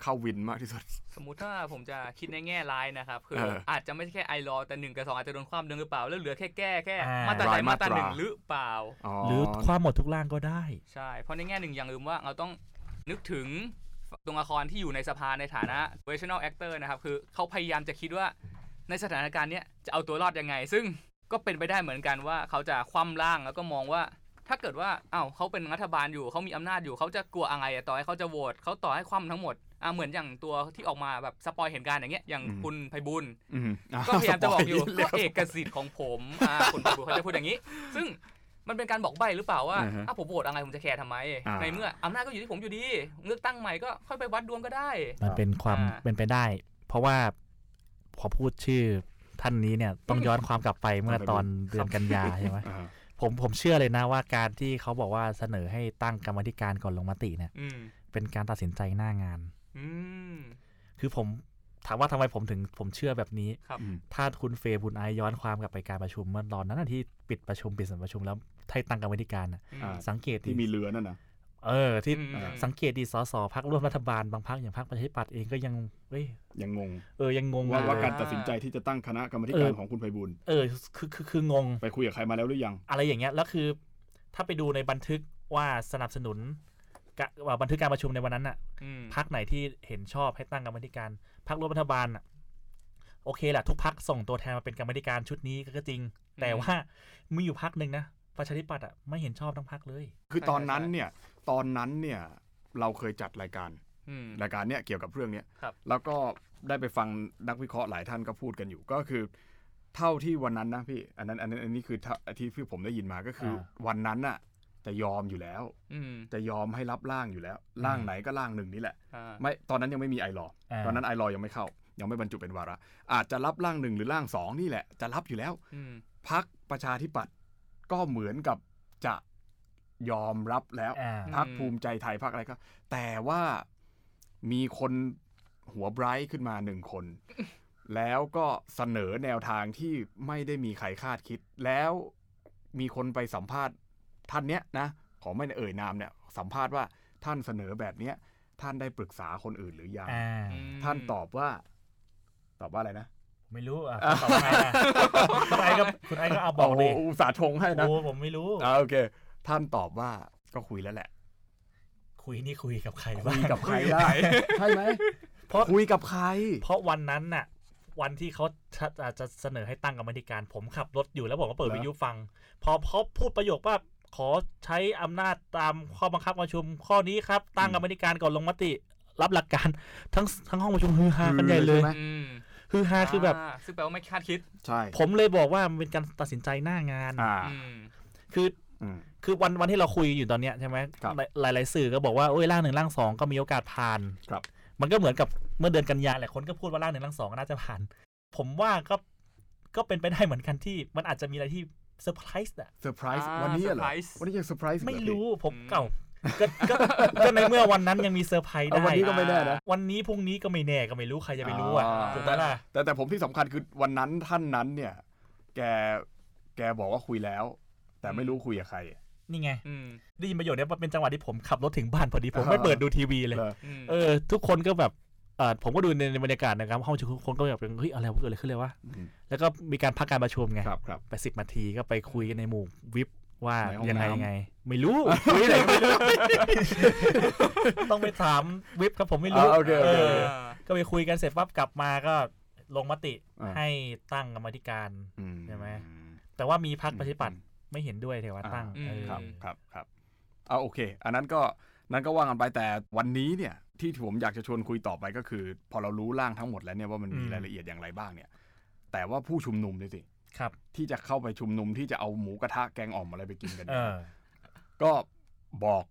Speaker 1: เข้าวินมากที่สุด
Speaker 2: สมมุติถ้าผมจะคิดในแง่ร้ายนะครับ คือ
Speaker 1: เออ
Speaker 2: อาจจะไม่ใช่แค่ไอรอแต่หนึ่งกับสองอาจจะโดนความเดิมหรือเปล่า แล้วเหลือแค่แก้แค่
Speaker 3: อ่า
Speaker 2: มาตราใด
Speaker 1: รายมา
Speaker 2: มา
Speaker 1: ต
Speaker 2: ต
Speaker 1: รา
Speaker 2: ราหนึ่งหรือเปล่า
Speaker 3: หรือความหมดทุกร่างก็ได้
Speaker 2: ใช่ เพราะในแง่หนึ่งอย่างลืมว่าเราต้องนึกถึงตัวละครที่อยู่ในสภาในฐานะ professional actor นะครับ คือเขาพยายามจะคิดว่าในสถานการณ์เนี้ยจะเอาตัวรอดยังไง ซึ่งก็เป็นไปได้เหมือนกันว่าเขาจะคว่ำร่างแล้วก็มองว่าถ้าเกิดว่า อ้าวเขาเป็นรัฐบาลอยู่ เขามีอำนาจอยู่ เขาจะกลัวอะไรอะต่อให้เขาจะโหวตเขาต่อให้คว่ำทั้งหมด อ่าเหมือนอย่างตัวที่ออกมาแบบสปอยเห็นการณ์อย่างเงี้ยอย่าง
Speaker 1: อืม
Speaker 2: คุณไพบุญ
Speaker 1: อืม
Speaker 2: ก็พยายามจะบอกอยู่
Speaker 1: เรี
Speaker 2: ก็
Speaker 1: ย
Speaker 2: เอกสิทธิ์ของผมอ่าคุณไพบุญเขาจะพูดอย่างนี้ ซึ่งมันเป็นการบอกใบหรือเปล่าว่า
Speaker 1: อ่าฮะ
Speaker 2: ถ้าผมโหวตอะไรผมจะแคร์ทำไม
Speaker 1: อ่า
Speaker 2: ในเมื่ออำนาจก็อยู่ที่ผมอยู่ดีเลือกตั้งใหม่ก็ค่อยไปวัดดวงก็ได้
Speaker 3: มันเป็นความ
Speaker 2: อ่า
Speaker 3: เป็นไปได้ เพราะว่าพอพูดชื่อท่านนี้เนี่ยต้องย้อนความกลับไปเมื่อตอนเดือนกันยาใช่ไหม
Speaker 1: อ่า
Speaker 3: ผมผมเชื่อเลยนะว่าการที่เขาบอกว่าเสนอให้ตั้งกรรมาธิการก่อนลงมติเนี่ย
Speaker 2: อืม
Speaker 3: เป็นการตัดสินใจหน้างาน
Speaker 2: อืม
Speaker 3: คือผมถามว่าทำไมผมถึงผมเชื่อแบบนี้
Speaker 2: ครับ
Speaker 1: อืม
Speaker 3: ถ้าคุณเฟย์บุญไอซ์ย้อนความกลับไปการประชุมเมื่อตอนนั้นนะที่ปิดประชุมปิดสัมประชุมแล้วให้ตั้งกรรมาธิการน่ะ
Speaker 1: อ่า
Speaker 3: สังเกตดิ
Speaker 1: ที่มีเรือนั่นนะ
Speaker 3: เออที่
Speaker 2: อืม
Speaker 1: อ่า
Speaker 3: สังเกตดีสสพักร่วมรัฐบาลบางพักอย่างพักประชาธิปัตย์เองก็ยังเฮ้ย
Speaker 1: ยังงง
Speaker 3: เออยังงง
Speaker 1: ว่า
Speaker 3: อยู่
Speaker 1: ว่า
Speaker 3: เลย
Speaker 1: การตัดสินใจที่จะตั้งคณะกรรมาธิการ
Speaker 3: เออ
Speaker 1: ของคุณไพบูลย์
Speaker 3: เออคือคือคืองง
Speaker 1: ไปคุยกับใครมาแล้วหรือยัง
Speaker 3: อะไรอย่างเงี้ยแล้วคือ ถ้าไปดูในบันทึกว่าสนับสนุนกะว่า บันทึกการประชุมในวันนั้นน่ะ
Speaker 2: อืม
Speaker 3: พักไหนที่เห็นชอบให้ตั้งกรรมาธิการพักร่วมรัฐบาลน่ะโอเคแหละทุกพักส่งตัวแทนมาเป็นกรรมาธิการชุดนี้ก็จริง แต่ว่ามีอยู่พักหนึ่งนะประชาธิปัตย์อะไม่เห็นชอบทั้งพักเลย
Speaker 1: คือตอนนั้นเนี่ย ตอนนั้นเนี่ยเราเคยจัดรายการ
Speaker 2: อืม
Speaker 1: รายการเนี้ยเกี่ยวกับเรื่องเนี้ย
Speaker 2: ครับ
Speaker 1: แล้วก็ได้ไปฟังนักวิเคราะห์หลายท่านก็พูดกันอยู่ก็คือ เท่าที่วันนั้นนะพี่ อันนั้นอันนั้นอันนี้คือเท่าที่ที่ผมได้ยินมาก็คือ
Speaker 3: อ่า
Speaker 1: วันนั้นน่ะ จะยอมอยู่แล้ว
Speaker 2: อืม
Speaker 1: จะยอมให้รับร่างอยู่แล้ว ร่างไหนก็ร่างหนึ่งนี่แหละ
Speaker 2: อ่า
Speaker 1: ไม่ตอนนั้นยังไม่มีไอรอาตอนนั้นไอรอยังไม่เข้า ยังไม่บรรจุเป็นวาระ อาจจะรับร่างหนึ่งหรือร่างสองนี่แหละ จะรับอยู่แล้ว
Speaker 2: อืม
Speaker 1: พักประชาธิปัตย์ก็เหมือนกับจะยอมรับแล้ว
Speaker 3: อ่า
Speaker 1: พักภูมิใจไทยพักอะไรก็ แต่ว่ามีคนหัวไบรท์ขึ้นมาหนึ่งคน แล้วก็เสนอแนวทางที่ไม่ได้มีใครคาดคิด แล้วมีคนไปสัมภาษณ์ ท่านเนี้ยนะขอไม่เอ่ยนามเนี่ยสัมภาษณ์ว่าท่านเสนอแบบเนี้ย ท่านได้ปรึกษาคนอื่นหรือยัง
Speaker 3: อ่า
Speaker 2: อืม
Speaker 1: ท่านตอบว่า ตอบว่าอะไรนะ
Speaker 3: ไม่รู้อะตอบว่าไงอะคุณไอก็คุณไอก็เอาบอกดิ
Speaker 1: โโหอุตส่าห์ชงให้นะ
Speaker 3: โอ้ผมไม่รู้
Speaker 1: อ่าโอเค ท่านตอบว่าก็คุยแล้วแหละ
Speaker 3: คุยนี่คุยกับใคร
Speaker 1: คุ
Speaker 3: บ้าง
Speaker 1: ยกับใครได้ใช่ไหม
Speaker 3: เพราะ
Speaker 1: คุยกับใคร
Speaker 3: เพราะวันนั้นน่ะ วันที่เขาจะจะเสนอให้ตั้งกรรมาธิการ ผมขับรถอยู่แล้วผมก็เปิด
Speaker 1: เหรอ
Speaker 3: วิทยุฟัง พอเขาพูดประโยคว่า ขอใช้อำนาจตามข้อบังคับประชุมข้อนี้ครับ ตั้งกรรมาธิการก่อนลงมติ รับหลักการทั้งทั้งห้องประชุมฮือฮากันใหญ่เลย
Speaker 1: ใช่ไหม
Speaker 2: อืม
Speaker 3: ฮือฮาคือแบบา
Speaker 2: ซึ่งแปลว่าไม่คาดคิด
Speaker 1: ใช่
Speaker 3: ผมเลยบอกว่ามันเป็นการตัดสินใจหน้างาน
Speaker 1: อ่า
Speaker 2: อืม
Speaker 3: คือ
Speaker 1: อืม
Speaker 3: คือวันวันที่เราคุยอยู่ตอนเนี้ยใช่ไหม
Speaker 1: ครับ
Speaker 3: หลายหลายๆสื่อก็บอกว่าโอ้ยร่างหนึ่งร่างสองก็มีโอกาสผ่าน
Speaker 1: ครับ
Speaker 3: มันก็เหมือนกับเมื่อเดือนกันยาแหละคนก็พูดว่าร่างหนึ่งร่างสองก็น่าจะผ่าน ผมว่าก็ก็เป็นไปได้เหมือนกันที่มันอาจจะมีอะไรที่ เซอร์ไพรส์อะ
Speaker 1: เซอร์ไพรส์
Speaker 2: อ่า
Speaker 1: วันนี้เหรอ
Speaker 2: surprise
Speaker 1: วันนี้ยังเซอร์ไพรส์เหอ
Speaker 3: ไม่
Speaker 1: พี่
Speaker 3: รู้ผม
Speaker 2: อืม
Speaker 3: เก่าก็ก็ก็ในเมื่อวันนั้นยังมีเซอร์ไพรส์
Speaker 1: เอา
Speaker 3: ได้
Speaker 1: วันนี้ก็ไม่แน่นะ
Speaker 3: วันนี้พรุ่งนี้ก็ไม่แน่ก็ไม่รู้ใครจะไปรู้อะ
Speaker 1: อ่า
Speaker 3: ถูกไหมล่ะ
Speaker 1: แต่แต่ผมที่สำคัญคือวันนั้นท่านนั้นเนี่ย แกแกบอกว่าคุยแล้ว แต่ไม่รู้คุยกับใคร
Speaker 3: นี่ไง
Speaker 2: อืม
Speaker 3: ได้ยินประโยชน์เนี้ยเป็นจังหวะที่ผมขับรถถึงบ้านพอดีผม
Speaker 1: อ่า
Speaker 3: ไม่เปิดดูทีวีเลย
Speaker 1: เหรอ
Speaker 2: อืม
Speaker 3: เออ ทุกคนก็แบบเออ ผมก็ดูในในบรรยากาศนะครับห้องประชุมทุกคนก็แบบเฮ้ยอะไรวะเกิดอะไรขึ้นเลยวะ
Speaker 1: อืม
Speaker 3: แล้วก็มีการพักการประชุมไง
Speaker 1: ครับครับ
Speaker 3: ไปสิบนาทีก็ไปคุยกันในหมู่วิปว่า
Speaker 1: ในห้อง
Speaker 3: ยังไง
Speaker 1: น้ำ
Speaker 3: ยังไง ไม่รู้คุยอะไรก็ไม่รู้ต้องไปถามวิปครับผมไม่รู้
Speaker 1: อ่าโอเคโอเค
Speaker 3: เอ
Speaker 1: โอ
Speaker 3: อ
Speaker 1: เค
Speaker 3: ก็ไปคุยกันเสร็จปั๊บกลับมาก็ลงมติ
Speaker 1: อ่า
Speaker 3: ให้ตั้งกรรมาธิการ
Speaker 1: อื
Speaker 3: ใช่ไหมแต่ว่ามีพรรคประชาธิปัตย์
Speaker 1: อืม
Speaker 3: ไม่เห็นด้วยเทว่าตั้ง
Speaker 2: อืม
Speaker 3: เออ
Speaker 1: ครับครับครับเอาโอเค อันนั้นก็นั้นก็ว่ากันไปแต่วันนี้เนี่ย ที่ผมอยากจะชวนคุยต่อไปก็คือ พอเรารู้ร่างทั้งหมดแล้วเนี่ยว่ามันมีรายละเอียดอย่างไรบ้างเนี่ย แต่ว่าผู้ชุมนุมด้วยสิ
Speaker 3: ครับ
Speaker 1: ที่จะเข้าไปชุมนุมที่จะเอาหมูกระทะแกงอ่อมอะไรไปกินกัน
Speaker 3: เอ
Speaker 1: เนี่ย
Speaker 3: อ
Speaker 1: ก็บอก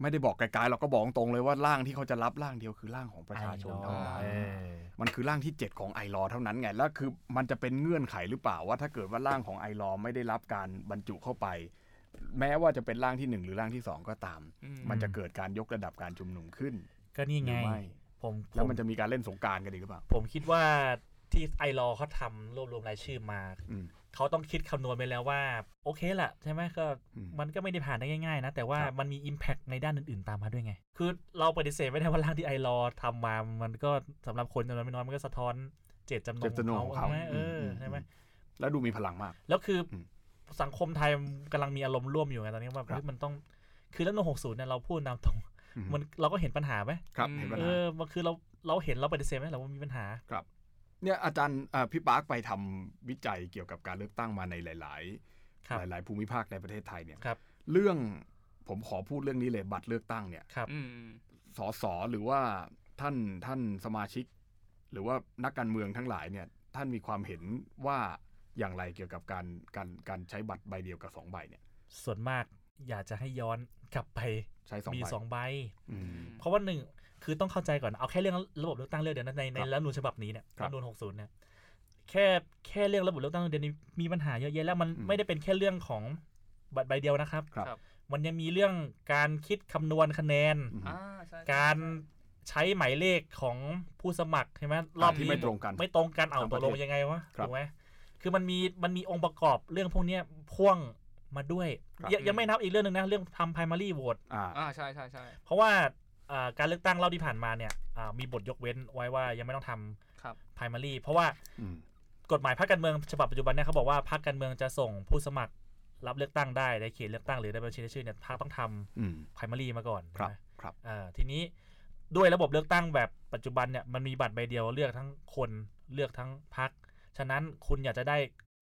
Speaker 1: ไม่ได้บอกไกลๆเราก็บอกตรงเลยว่าร่างที่เขาจะรับร่างเดียวคือร่างของประชาชนเท่านั้น
Speaker 3: เออ
Speaker 1: มันคือร่างที่ 7 ของไอรอเท่านั้นไงแล้วคือมันจะเป็นเงื่อนไขหรือเปล่าว่าถ้าเกิดว่าร่างของไอรอไม่ได้รับการบรรจุเข้าไป แม้ว่าจะเป็นร่างที่ 1 หรือร่างที่ 2 ก็ตาม
Speaker 2: อืม
Speaker 1: มันจะเกิดการยกระดับการชุมนุมขึ้น
Speaker 3: ก็นี่
Speaker 1: ห
Speaker 3: ไง
Speaker 1: รือไม่
Speaker 3: ผมผ
Speaker 1: แล้วมันจะมีการเล่นสงกรารกันอีกหรือเปล่า
Speaker 3: ผมคิดว่าที่ไอรอเขาทำรวบรวมรายชื่อมา
Speaker 1: อืม
Speaker 3: เขาต้องคิดคำนวณไปแล้วว่า โอเคแหละใช่ไหมก็
Speaker 1: อืม
Speaker 3: มันก็ไม่ได้ผ่านได้ง่ายๆนะ แต่ว่า
Speaker 1: ครับ
Speaker 3: มันมี Impact ในด้านอื่นๆตามมาด้วยไง คือเราปฏิเสธไม่ได้ว่าร่างที่ไอรอทำมามันก็สำหรับคนจำนวนไม่น้อยมันก็สะท้อนเจตจำน
Speaker 1: เจ
Speaker 3: ง
Speaker 1: ตจำนงของเขา
Speaker 3: ใช่ไหมเออ
Speaker 1: ม
Speaker 3: ใช่ไหม
Speaker 1: แล้วดูมีพลังมาก
Speaker 3: แล้วคืออ
Speaker 1: ม
Speaker 3: สังคมไทยกำลังมีอารมณ์ร่วมอยู่ไงตอนนี้ว่า
Speaker 1: ครับ
Speaker 3: เฮ้ยมันต้องคือแล้วโนหกศูนย์เนี่ยเราพูดนำตรง
Speaker 1: อืม
Speaker 3: มันเราก็เห็นปัญหาไหม
Speaker 1: ครับ
Speaker 2: อืม
Speaker 1: เห็นปัญ
Speaker 3: เอ
Speaker 1: หา
Speaker 3: อมันคือเราเราเห็นเราปฏิเสธไหมเราว่ามีปัญหา
Speaker 1: เนี่ยอาจารย์อ่าพี่ปาร์คไปทำวิจัยเกี่ยวกับการเลือกตั้งมาในหลาย
Speaker 3: ครับ
Speaker 1: ๆหลาย ๆ ภูมิภาคในประเทศไทยเนี่ย
Speaker 3: ครับ
Speaker 1: เรื่องผมขอพูดเรื่องนี้เลยบัตรเลือกตั้งเนี่ย
Speaker 3: ครับ
Speaker 2: อืม
Speaker 1: สสหรือว่าท่านท่านสมาชิก หรือว่านักการเมืองทั้งหลายเนี่ย ท่านมีความเห็นว่า อย่างไรเกี่ยวกับการการการใช้บัตรใบเดียวกับสองใบเนี่ย
Speaker 3: ส่วนมากอยากจะให้ย้อนกลับไป
Speaker 1: ใช้สอง
Speaker 3: มี
Speaker 1: ใบ
Speaker 3: สองใบ
Speaker 1: อืม
Speaker 3: เพราะว่าหนึ่งคือต้องเข้าใจก่อนเอาแค่เรื่องระบบเลือกตั้งเรื่องเดียวนะในใน
Speaker 1: ครับ
Speaker 3: รัฐธรรมนูญฉบับนี้เนี่ย
Speaker 1: ครั
Speaker 3: รับฐธรรมนูญ60เนี่ยแค่แค่เรื่องระบบเลือกตั้งเดียวนี้มีปัญหาเยอะแยะแล้วมัน
Speaker 1: อืม
Speaker 3: ไม่ได้เป็นแค่เรื่องของบัตรใบเดียวนะครับ
Speaker 1: ครับ
Speaker 2: ครับ
Speaker 3: มันยังมีเรื่องการคิดคำนวณคะแนน
Speaker 1: อืม
Speaker 2: อ่าใช่
Speaker 3: การใช้หมายเลขของผู้สมัครใช่ไหมรอบ
Speaker 1: ที่
Speaker 3: นี้
Speaker 1: ไม่ตรงกัน
Speaker 3: ไม่ตรงกันเอา
Speaker 1: ทั้ง
Speaker 3: ต
Speaker 1: ประ
Speaker 3: ก
Speaker 1: เทศ
Speaker 3: ลงยังไงวะ
Speaker 1: ครับ
Speaker 3: ถูกไหม คือมันมีมันมีองค์ประกอบเรื่องพวกเนี้ยพ่วงมาด้วย
Speaker 1: ครับ
Speaker 3: ยังยังไม่นับอีกเรื่องหนึ่งนะเรื่องทำ primary vote
Speaker 1: อ่า
Speaker 2: อ่าใช่ใช่ใช่
Speaker 3: เพราะว่าอ่าการเลือกตั้งรอบที่ผ่านมาเนี่ยอ่ามีบทยกเว้นไว้ว่ายังไม่ต้องท
Speaker 2: ครับำ
Speaker 3: primary เพราะว่า
Speaker 1: อืม
Speaker 3: กฎหมายพรรคการเมืองฉบับปัจจุบันเนี่ยเขาบอกว่าพรรคการเมืองจะส่งผู้สมัครรับเลือกตั้งได้ในเขตเลือกตั้งหรือในบัญชีรายชื่อเนี่ยพรรคต้องท
Speaker 1: อืมำ
Speaker 3: primary มาก่อน
Speaker 1: ครับ
Speaker 3: ใช่ไหม
Speaker 1: ครับ
Speaker 3: อ่าทีนี้ด้วยระบบเลือกตั้งแบบปัจจุบันเนี่ยมันมีบัตรใบเดียวเลือกทั้งคนเลือกทั้งพรรค ฉะนั้นคุณอยากจะได้